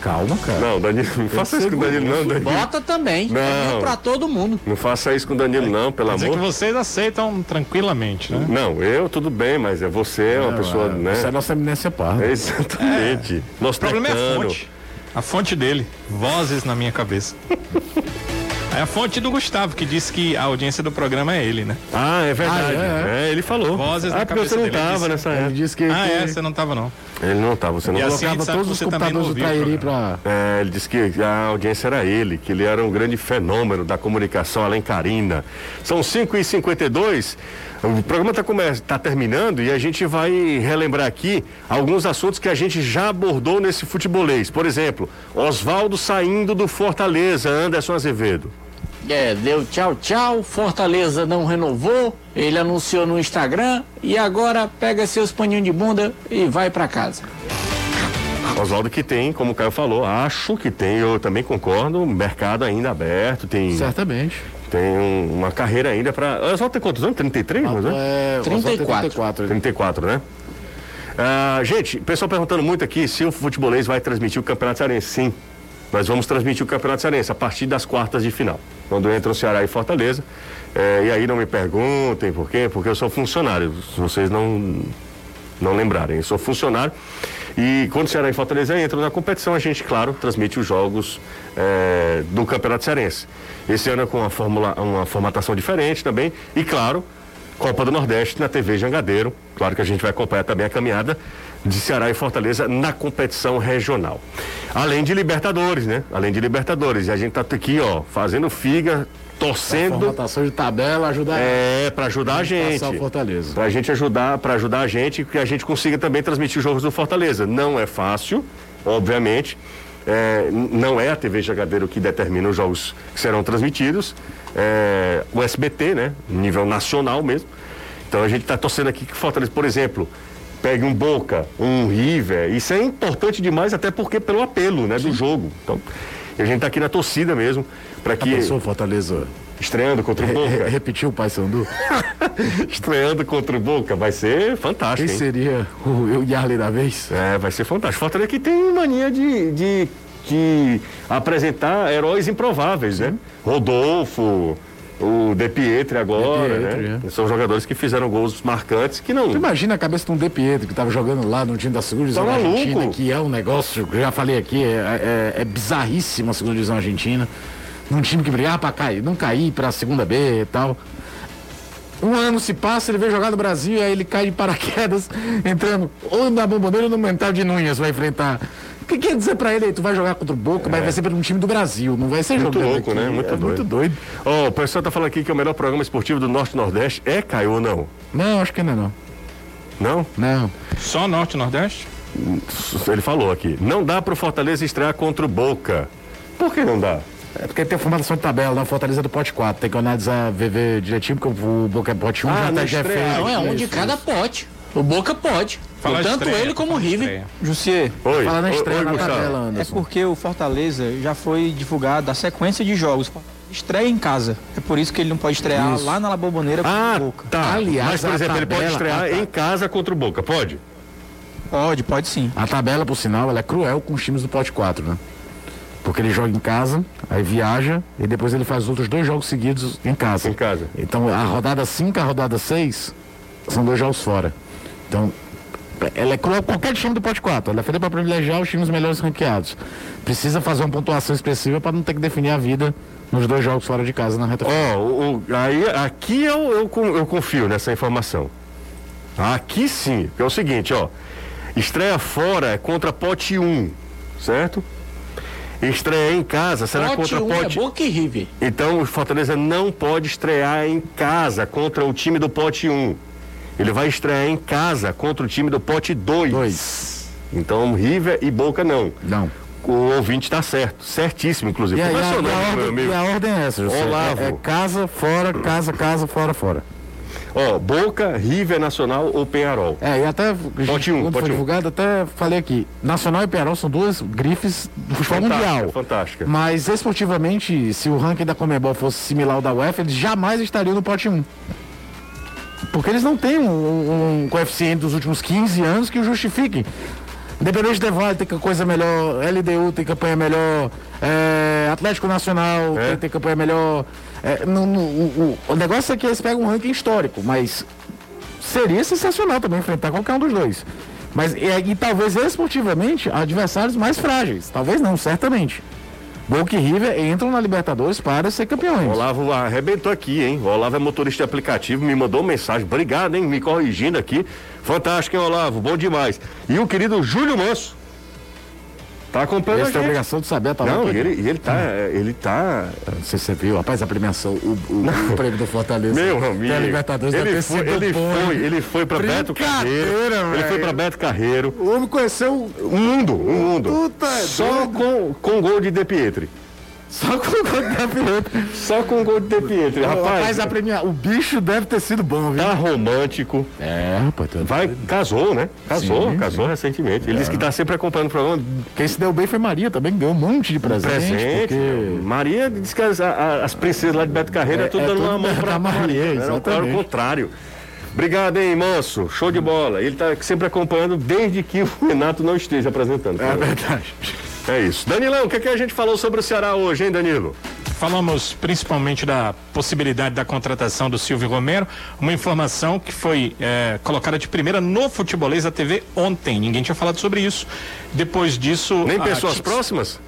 [SPEAKER 6] Calma, cara.
[SPEAKER 1] Não, Danilo, não faça isso com o Danilo, não, Danilo.
[SPEAKER 5] Bota também. É
[SPEAKER 1] Não.
[SPEAKER 5] mil pra todo mundo.
[SPEAKER 1] Não faça isso com o Danilo, não, pelo
[SPEAKER 4] Quer dizer
[SPEAKER 1] amor.
[SPEAKER 4] que vocês aceitam tranquilamente, né?
[SPEAKER 1] Não, eu tudo bem, mas é você, é uma pessoa,
[SPEAKER 6] é,
[SPEAKER 1] né?
[SPEAKER 6] Isso é nossa eminência parda.
[SPEAKER 1] Exatamente. Nosso
[SPEAKER 4] O problema é a fonte. A fonte dele. Vozes na minha cabeça. É a fonte do Gustavo, que disse que a audiência do programa é ele, né?
[SPEAKER 1] Ah, é verdade.
[SPEAKER 6] Ah,
[SPEAKER 1] é, ele falou.
[SPEAKER 4] Vozes
[SPEAKER 1] ah, porque você não
[SPEAKER 4] dele, ele
[SPEAKER 1] tava
[SPEAKER 4] disse.
[SPEAKER 1] nessa
[SPEAKER 6] Ele
[SPEAKER 1] época.
[SPEAKER 6] disse que,
[SPEAKER 4] Ah,
[SPEAKER 6] que
[SPEAKER 4] é? Você não tava, não.
[SPEAKER 1] Ele não tava, você não
[SPEAKER 4] E assim
[SPEAKER 6] colocava
[SPEAKER 4] sabe
[SPEAKER 6] todos os computadores do
[SPEAKER 4] programa.
[SPEAKER 6] pra.
[SPEAKER 1] É, ele disse que a audiência era ele, que ele era um grande fenômeno da comunicação alencarina. São 5h52, o programa está terminando e a gente vai relembrar aqui alguns assuntos que a gente já abordou nesse futebolês. Por exemplo, Oswaldo saindo do Fortaleza, Anderson Azevedo.
[SPEAKER 5] É, deu tchau, tchau. Fortaleza não renovou. Ele anunciou no Instagram. E agora pega seus paninhos de bunda e vai pra casa.
[SPEAKER 1] Oswaldo que tem, como o Caio falou, acho que tem, eu também concordo, mercado ainda aberto, tem,
[SPEAKER 6] Certamente.
[SPEAKER 1] tem um- uma carreira ainda para. Oswaldo tem quantos anos? 33, mas é?
[SPEAKER 6] É,
[SPEAKER 5] 34.
[SPEAKER 6] 34.
[SPEAKER 1] 34, né? Ah, gente, pessoal perguntando muito aqui se o futebolês vai transmitir o Campeonato Cearense. Sim, nós vamos transmitir o Campeonato Cearense a partir das quartas de final, quando entra o Ceará e Fortaleza. Eh, e aí não me perguntem por quê, porque eu sou funcionário, se vocês não, não lembrarem, eu sou funcionário. E quando Ceará e Fortaleza entram na competição, a gente, claro, transmite os jogos eh, do Campeonato Cearense. Esse ano é com uma, fórmula, uma formatação diferente também, e claro, Copa do Nordeste na TV Jangadeiro. Claro que a gente vai acompanhar também a caminhada de Ceará e Fortaleza na competição regional. Além de Libertadores, né? Além de Libertadores. E a gente tá aqui, ó, fazendo figa torcendo.
[SPEAKER 6] Formatação de tabela ajudar.
[SPEAKER 1] É, para ajudar a gente.
[SPEAKER 6] Passar o Fortaleza.
[SPEAKER 1] Pra gente ajudar, para ajudar a gente, que a gente consiga também transmitir os jogos do Fortaleza. Não é fácil, obviamente. É, não é a TV Jagadeiro que determina os jogos que serão transmitidos. É, o SBT, né? Nível nacional mesmo. Então a gente está torcendo aqui que Fortaleza, por exemplo, pegue um Boca, um River. Isso é importante demais, até porque pelo apelo, né, do jogo. Então, a gente está aqui na torcida mesmo, para que
[SPEAKER 6] pensou Fortaleza
[SPEAKER 1] estreando contra o Boca,
[SPEAKER 6] repetiu o Paysandu?
[SPEAKER 1] estreando contra o Boca, vai ser fantástico.
[SPEAKER 6] Quem
[SPEAKER 1] hein?
[SPEAKER 6] seria o, o Yarley da vez?
[SPEAKER 1] É, vai ser fantástico. Fortaleza que tem mania de, de, de apresentar heróis improváveis, né? Rodolfo, o De Pietri agora,
[SPEAKER 6] De Pietri,
[SPEAKER 1] né?
[SPEAKER 6] é.
[SPEAKER 1] São jogadores que fizeram gols marcantes que não.
[SPEAKER 6] Tu imagina a cabeça de um De Pietro que tava jogando lá no time da segunda divisão
[SPEAKER 1] Tá?
[SPEAKER 6] Argentina, que é um negócio, que eu já falei aqui, é, é, é bizarríssimo a segunda divisão argentina. Num time que brigava pra cair, não cair pra segunda B e tal. Um ano se passa, ele vem jogar no Brasil, aí ele cai de paraquedas, entrando ou na bomboneira ou no mental de Nunhas, vai enfrentar. O que quer dizer pra ele aí? Tu vai jogar contra o Boca, mas vai ser pelo um time do Brasil, não vai ser
[SPEAKER 1] É. Muito
[SPEAKER 6] jogando
[SPEAKER 1] louco,
[SPEAKER 6] aqui.
[SPEAKER 1] né? Muito
[SPEAKER 6] é
[SPEAKER 1] doido.
[SPEAKER 6] muito doido.
[SPEAKER 1] Ó, o pessoal tá falando aqui que o melhor programa esportivo do Norte e Nordeste é Caio ou não?
[SPEAKER 6] Não, acho que ainda não.
[SPEAKER 1] Não?
[SPEAKER 6] Não.
[SPEAKER 4] Só Norte e Nordeste?
[SPEAKER 1] Ele falou aqui. Não dá pro Fortaleza estrear contra o Boca. Por que não dá?
[SPEAKER 6] É porque tem a formação de tabela, na Fortaleza do pote 4. Tem que analisar, ver, ver direitinho, porque o Boca é pote 1,
[SPEAKER 1] Ah,
[SPEAKER 6] já, tá, já é.
[SPEAKER 5] Não, é um de
[SPEAKER 6] Isso,
[SPEAKER 5] cada pote. O Boca pode.
[SPEAKER 4] Fala
[SPEAKER 5] Tanto
[SPEAKER 4] estreia,
[SPEAKER 5] ele como o River.
[SPEAKER 7] Jussier,
[SPEAKER 1] Oi.
[SPEAKER 6] Fala na estreia
[SPEAKER 1] oi,
[SPEAKER 6] na
[SPEAKER 1] Gustavo.
[SPEAKER 6] tabela,
[SPEAKER 7] é
[SPEAKER 6] Anderson.
[SPEAKER 7] porque o Fortaleza já foi divulgado a sequência de jogos. Estreia em casa. É por isso que ele não pode estrear
[SPEAKER 6] Isso.
[SPEAKER 7] lá na La Boboneira
[SPEAKER 1] Ah,
[SPEAKER 7] o Boca.
[SPEAKER 1] tá.
[SPEAKER 6] Aliás,
[SPEAKER 1] Mas, por exemplo, ele pode
[SPEAKER 6] tabela-
[SPEAKER 1] estrear
[SPEAKER 6] tá.
[SPEAKER 1] em casa contra o Boca, pode?
[SPEAKER 7] Pode, pode sim.
[SPEAKER 6] A tabela, por sinal, ela é cruel com os times do pote 4, né? Porque ele joga em casa, aí viaja e depois ele faz outros dois jogos seguidos em casa.
[SPEAKER 1] Em casa.
[SPEAKER 6] Então a rodada 5 e a rodada 6 são dois jogos fora. Então, ela é cruel qualquer time do pote 4. Ela é feita para privilegiar os times melhores ranqueados. Precisa fazer uma pontuação expressiva para não ter que definir a vida nos dois jogos fora de casa na reta final.
[SPEAKER 1] o- o- aí aqui eu, eu, eu confio nessa informação. Aqui sim, porque é o seguinte, ó. Estreia fora é contra pote 1, certo? Estreia em casa será
[SPEAKER 5] Pote
[SPEAKER 1] contra
[SPEAKER 5] 1 é
[SPEAKER 1] pote.
[SPEAKER 5] Boca e River.
[SPEAKER 1] Então o Fortaleza não pode estrear em casa contra o time do pote 1. Ele vai estrear em casa contra o time do pote 2.
[SPEAKER 6] Dois.
[SPEAKER 1] Então River e Boca não.
[SPEAKER 6] Não.
[SPEAKER 1] O ouvinte está certo, certíssimo, inclusive.
[SPEAKER 6] E a,
[SPEAKER 1] é
[SPEAKER 6] e a- e a ordem, e a ordem é essa, José.
[SPEAKER 1] Olavo.
[SPEAKER 6] É, é casa, fora, casa, casa, fora, fora.
[SPEAKER 1] Ó, Boca, River Nacional ou Penharol.
[SPEAKER 6] É, e até
[SPEAKER 1] Pote um,
[SPEAKER 6] quando
[SPEAKER 1] pote
[SPEAKER 6] foi
[SPEAKER 1] um.
[SPEAKER 6] divulgado, até falei aqui. Nacional e Penharol são duas grifes do futebol
[SPEAKER 1] Fantástica,
[SPEAKER 6] mundial.
[SPEAKER 1] fantástica.
[SPEAKER 6] Mas esportivamente, se o ranking da Comebol fosse similar ao da UEFA, eles jamais estariam no pote 1. Porque eles não têm um, um coeficiente dos últimos 15 anos que o justifique. Independente de Vale tem coisa melhor, LDU tem campanha melhor, é, Atlético Nacional
[SPEAKER 1] É.
[SPEAKER 6] tem, tem campanha melhor. É, no- no- o, o- o negócio é que eles pegam um ranking histórico, mas seria sensacional também enfrentar qualquer um dos dois. Mas e, e talvez esportivamente adversários mais frágeis. Talvez não, certamente. Boca e River entram na Libertadores para ser campeões.
[SPEAKER 1] O Olavo arrebentou aqui, hein? O Olavo é motorista aplicativo, me mandou mensagem. Obrigado, hein? Me corrigindo aqui. Fantástico, hein, Olavo? Bom demais. E o querido Júlio Manso. Tá acompanhando
[SPEAKER 6] Eles
[SPEAKER 1] a
[SPEAKER 6] têm a obrigação de saber a
[SPEAKER 1] Não, e ele, e ele tá. Ele tá.
[SPEAKER 6] Não sei se você viu, rapaz, a premiação, o, o, o prêmio do Fortaleza.
[SPEAKER 1] Meu amigo.
[SPEAKER 6] Tem a Libertadores
[SPEAKER 1] ele
[SPEAKER 6] ter
[SPEAKER 1] foi, ele foi, ele foi pra Beto Carreiro. Ele foi pra Beto Carreiro.
[SPEAKER 6] O homem conheceu
[SPEAKER 1] Um mundo, um mundo.
[SPEAKER 6] Puta, é
[SPEAKER 1] Só com, com gol de De Pietri.
[SPEAKER 6] Só com o gol da piloto.
[SPEAKER 1] Só com gol de De Pietri.
[SPEAKER 6] Rapaz, a premia... o bicho deve ter sido bom, viu?
[SPEAKER 1] tá romântico.
[SPEAKER 6] É, rapaz. Tá...
[SPEAKER 1] Vai, casou, né? Casou,
[SPEAKER 6] Sim,
[SPEAKER 1] casou recentemente. Ele disse que tá sempre acompanhando o programa.
[SPEAKER 6] Quem se deu bem foi Maria também, ganhou um monte de presente.
[SPEAKER 1] Presente.
[SPEAKER 6] Porque...
[SPEAKER 1] Maria disse que as, a- as princesas lá de Beto Carreiro é, tudo
[SPEAKER 6] é
[SPEAKER 1] dando uma mão pra
[SPEAKER 6] Maria,
[SPEAKER 1] Maria. Era, era o
[SPEAKER 6] exatamente.
[SPEAKER 1] contrário. Obrigado, hein, Manso. Show de bola. Ele tá sempre acompanhando desde que o Renato não esteja apresentando.
[SPEAKER 6] É verdade.
[SPEAKER 1] É isso. Danilão, o que, é que a gente falou sobre o Ceará hoje, hein, Danilo?
[SPEAKER 4] Falamos principalmente da possibilidade da contratação do Silvio Romero, uma informação que foi eh, colocada de primeira no Futebolês da TV ontem. Ninguém tinha falado sobre isso. Depois disso.
[SPEAKER 1] Nem
[SPEAKER 4] a
[SPEAKER 1] pessoas
[SPEAKER 4] Tix-
[SPEAKER 1] próximas?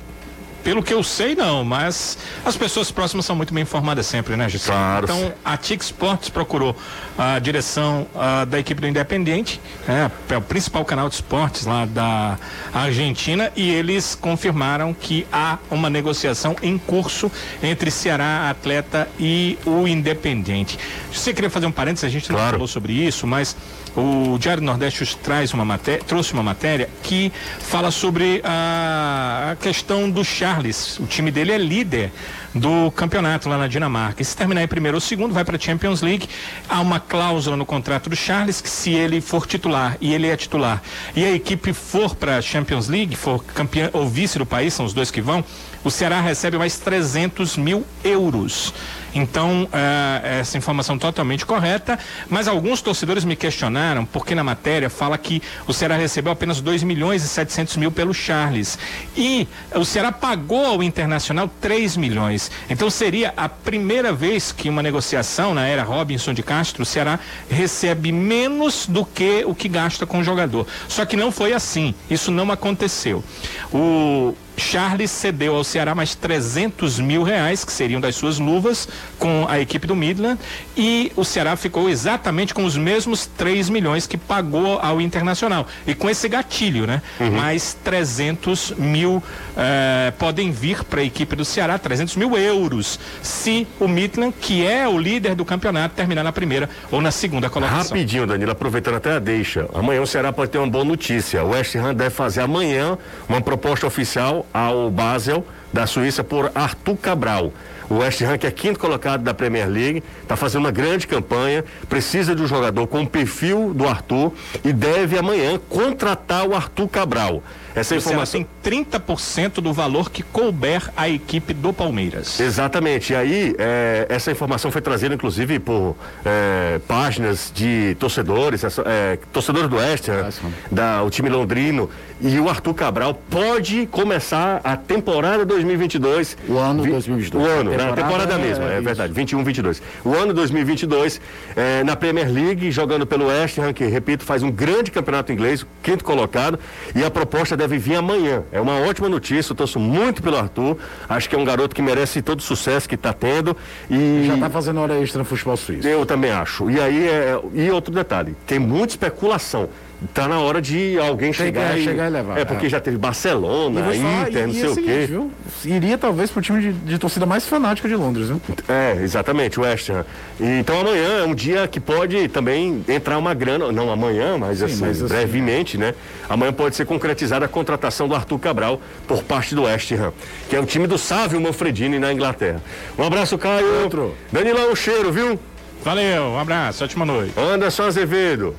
[SPEAKER 4] Pelo que eu sei, não, mas as pessoas próximas são muito bem informadas sempre, né, Gisele?
[SPEAKER 1] Claro.
[SPEAKER 4] Então, a TIC Sports procurou a direção ah, da equipe do Independente, né, é o principal canal de esportes lá da Argentina, e eles confirmaram que há uma negociação em curso entre Ceará, Atleta e o Independente. Você queria fazer um parênteses, a gente não
[SPEAKER 1] Claro.
[SPEAKER 4] falou sobre isso, mas o Diário Nordeste traz uma matéria, trouxe uma matéria que fala sobre a, a questão do Charles. O time dele é líder do campeonato lá na Dinamarca. E se terminar em primeiro ou segundo, vai para a Champions League. Há uma cláusula no contrato do Charles que se ele for titular e ele é titular e a equipe for para a Champions League, for campeão ou vice do país, são os dois que vão, o Ceará recebe mais 300 mil euros. Então, eh, essa informação totalmente correta, mas alguns torcedores me questionaram, porque na matéria fala que o Ceará recebeu apenas 2 milhões e 700 mil pelo Charles. E o Ceará pagou ao Internacional 3 milhões. Então seria a primeira vez que uma negociação na era Robinson de Castro, o Ceará recebe menos do que o que gasta com o jogador. Só que não foi assim. Isso não aconteceu. O Charles cedeu ao Ceará mais 300 mil reais, que seriam das suas luvas, com a equipe do Midland, e o Ceará ficou exatamente com os mesmos 3 milhões que pagou ao Internacional. E com esse gatilho, né? Mais 300 mil eh, podem vir para a equipe do Ceará, 300 mil euros, se o Midland, que é o líder do campeonato, terminar na primeira ou na segunda colocação.
[SPEAKER 1] Rapidinho, Danilo, aproveitando até a deixa. Amanhã o Ceará pode ter uma boa notícia. O West Ham deve fazer amanhã uma proposta oficial ao Basel da Suíça por Arthur Cabral. O West Ham, que é quinto colocado da Premier League, está fazendo uma grande campanha, precisa de um jogador com o perfil do Arthur e deve amanhã contratar o Arthur Cabral. Essa
[SPEAKER 4] O Ceará
[SPEAKER 1] informação.
[SPEAKER 4] tem 30% do valor que couber à equipe do Palmeiras.
[SPEAKER 1] Exatamente. E aí, é, essa informação foi trazida, inclusive, por é, páginas de torcedores, é, torcedores do Oeste, né, da, o time londrino. E o Arthur Cabral pode começar a temporada 2022.
[SPEAKER 6] O ano
[SPEAKER 1] Vi-
[SPEAKER 6] 2022.
[SPEAKER 1] O ano, né? a
[SPEAKER 6] Temporada
[SPEAKER 1] temporada
[SPEAKER 6] é-
[SPEAKER 1] mesmo, é, verdade, 21, 22. O ano 2022, é, na Premier League, jogando pelo West Ham, que, repito, faz um grande campeonato inglês, quinto colocado, e a proposta deve vir amanhã. É uma ótima notícia, eu torço muito pelo Arthur, acho que é um garoto que merece todo o sucesso que está tendo. E
[SPEAKER 6] Já tá fazendo hora extra no futebol suíço.
[SPEAKER 1] eu também acho. E aí, é, e outro detalhe, tem muita especulação. Tá na hora de alguém
[SPEAKER 6] Tem
[SPEAKER 1] chegar, e,
[SPEAKER 6] chegar e levar,
[SPEAKER 1] É, porque
[SPEAKER 6] é.
[SPEAKER 1] já teve Barcelona,
[SPEAKER 6] falar,
[SPEAKER 1] Inter, não
[SPEAKER 6] e
[SPEAKER 1] sei o
[SPEAKER 6] seguinte,
[SPEAKER 1] quê.
[SPEAKER 6] Viu? Iria talvez pro time de, de torcida mais fanática de Londres, viu?
[SPEAKER 1] É, exatamente, o West Ham. Então amanhã é um dia que pode também entrar uma grana, não amanhã, mas, assim,
[SPEAKER 6] mas assim,
[SPEAKER 1] brevemente, né? Amanhã pode ser concretizada a contratação do Arthur Cabral por parte do West Ham, que é o time do Sávio Manfredini na Inglaterra. Um abraço, Caio.
[SPEAKER 6] Outro.
[SPEAKER 1] Danilão, um cheiro, viu?
[SPEAKER 4] Valeu, um abraço, ótima noite.
[SPEAKER 1] Anderson Azevedo.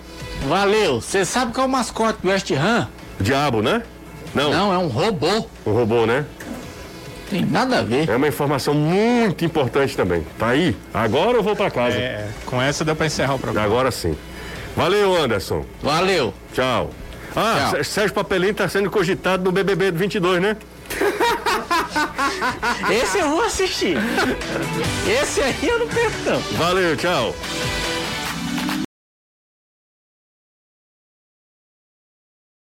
[SPEAKER 5] Valeu. Você sabe qual é o mascote do West Ham?
[SPEAKER 1] Diabo, né? Não,
[SPEAKER 5] Não, é um robô.
[SPEAKER 1] o robô, né?
[SPEAKER 5] Tem nada a ver.
[SPEAKER 1] É uma informação muito importante também. Tá aí? Agora eu vou pra casa.
[SPEAKER 4] É, com essa deu para encerrar o programa.
[SPEAKER 1] Agora sim. Valeu, Anderson.
[SPEAKER 5] Valeu.
[SPEAKER 1] Tchau. Ah,
[SPEAKER 5] Tchau.
[SPEAKER 1] Sé- Sérgio Papelinho tá sendo cogitado no BBB do 22, né?
[SPEAKER 5] Esse eu vou assistir. Esse aí eu não perco, não.
[SPEAKER 1] Valeu, tchau.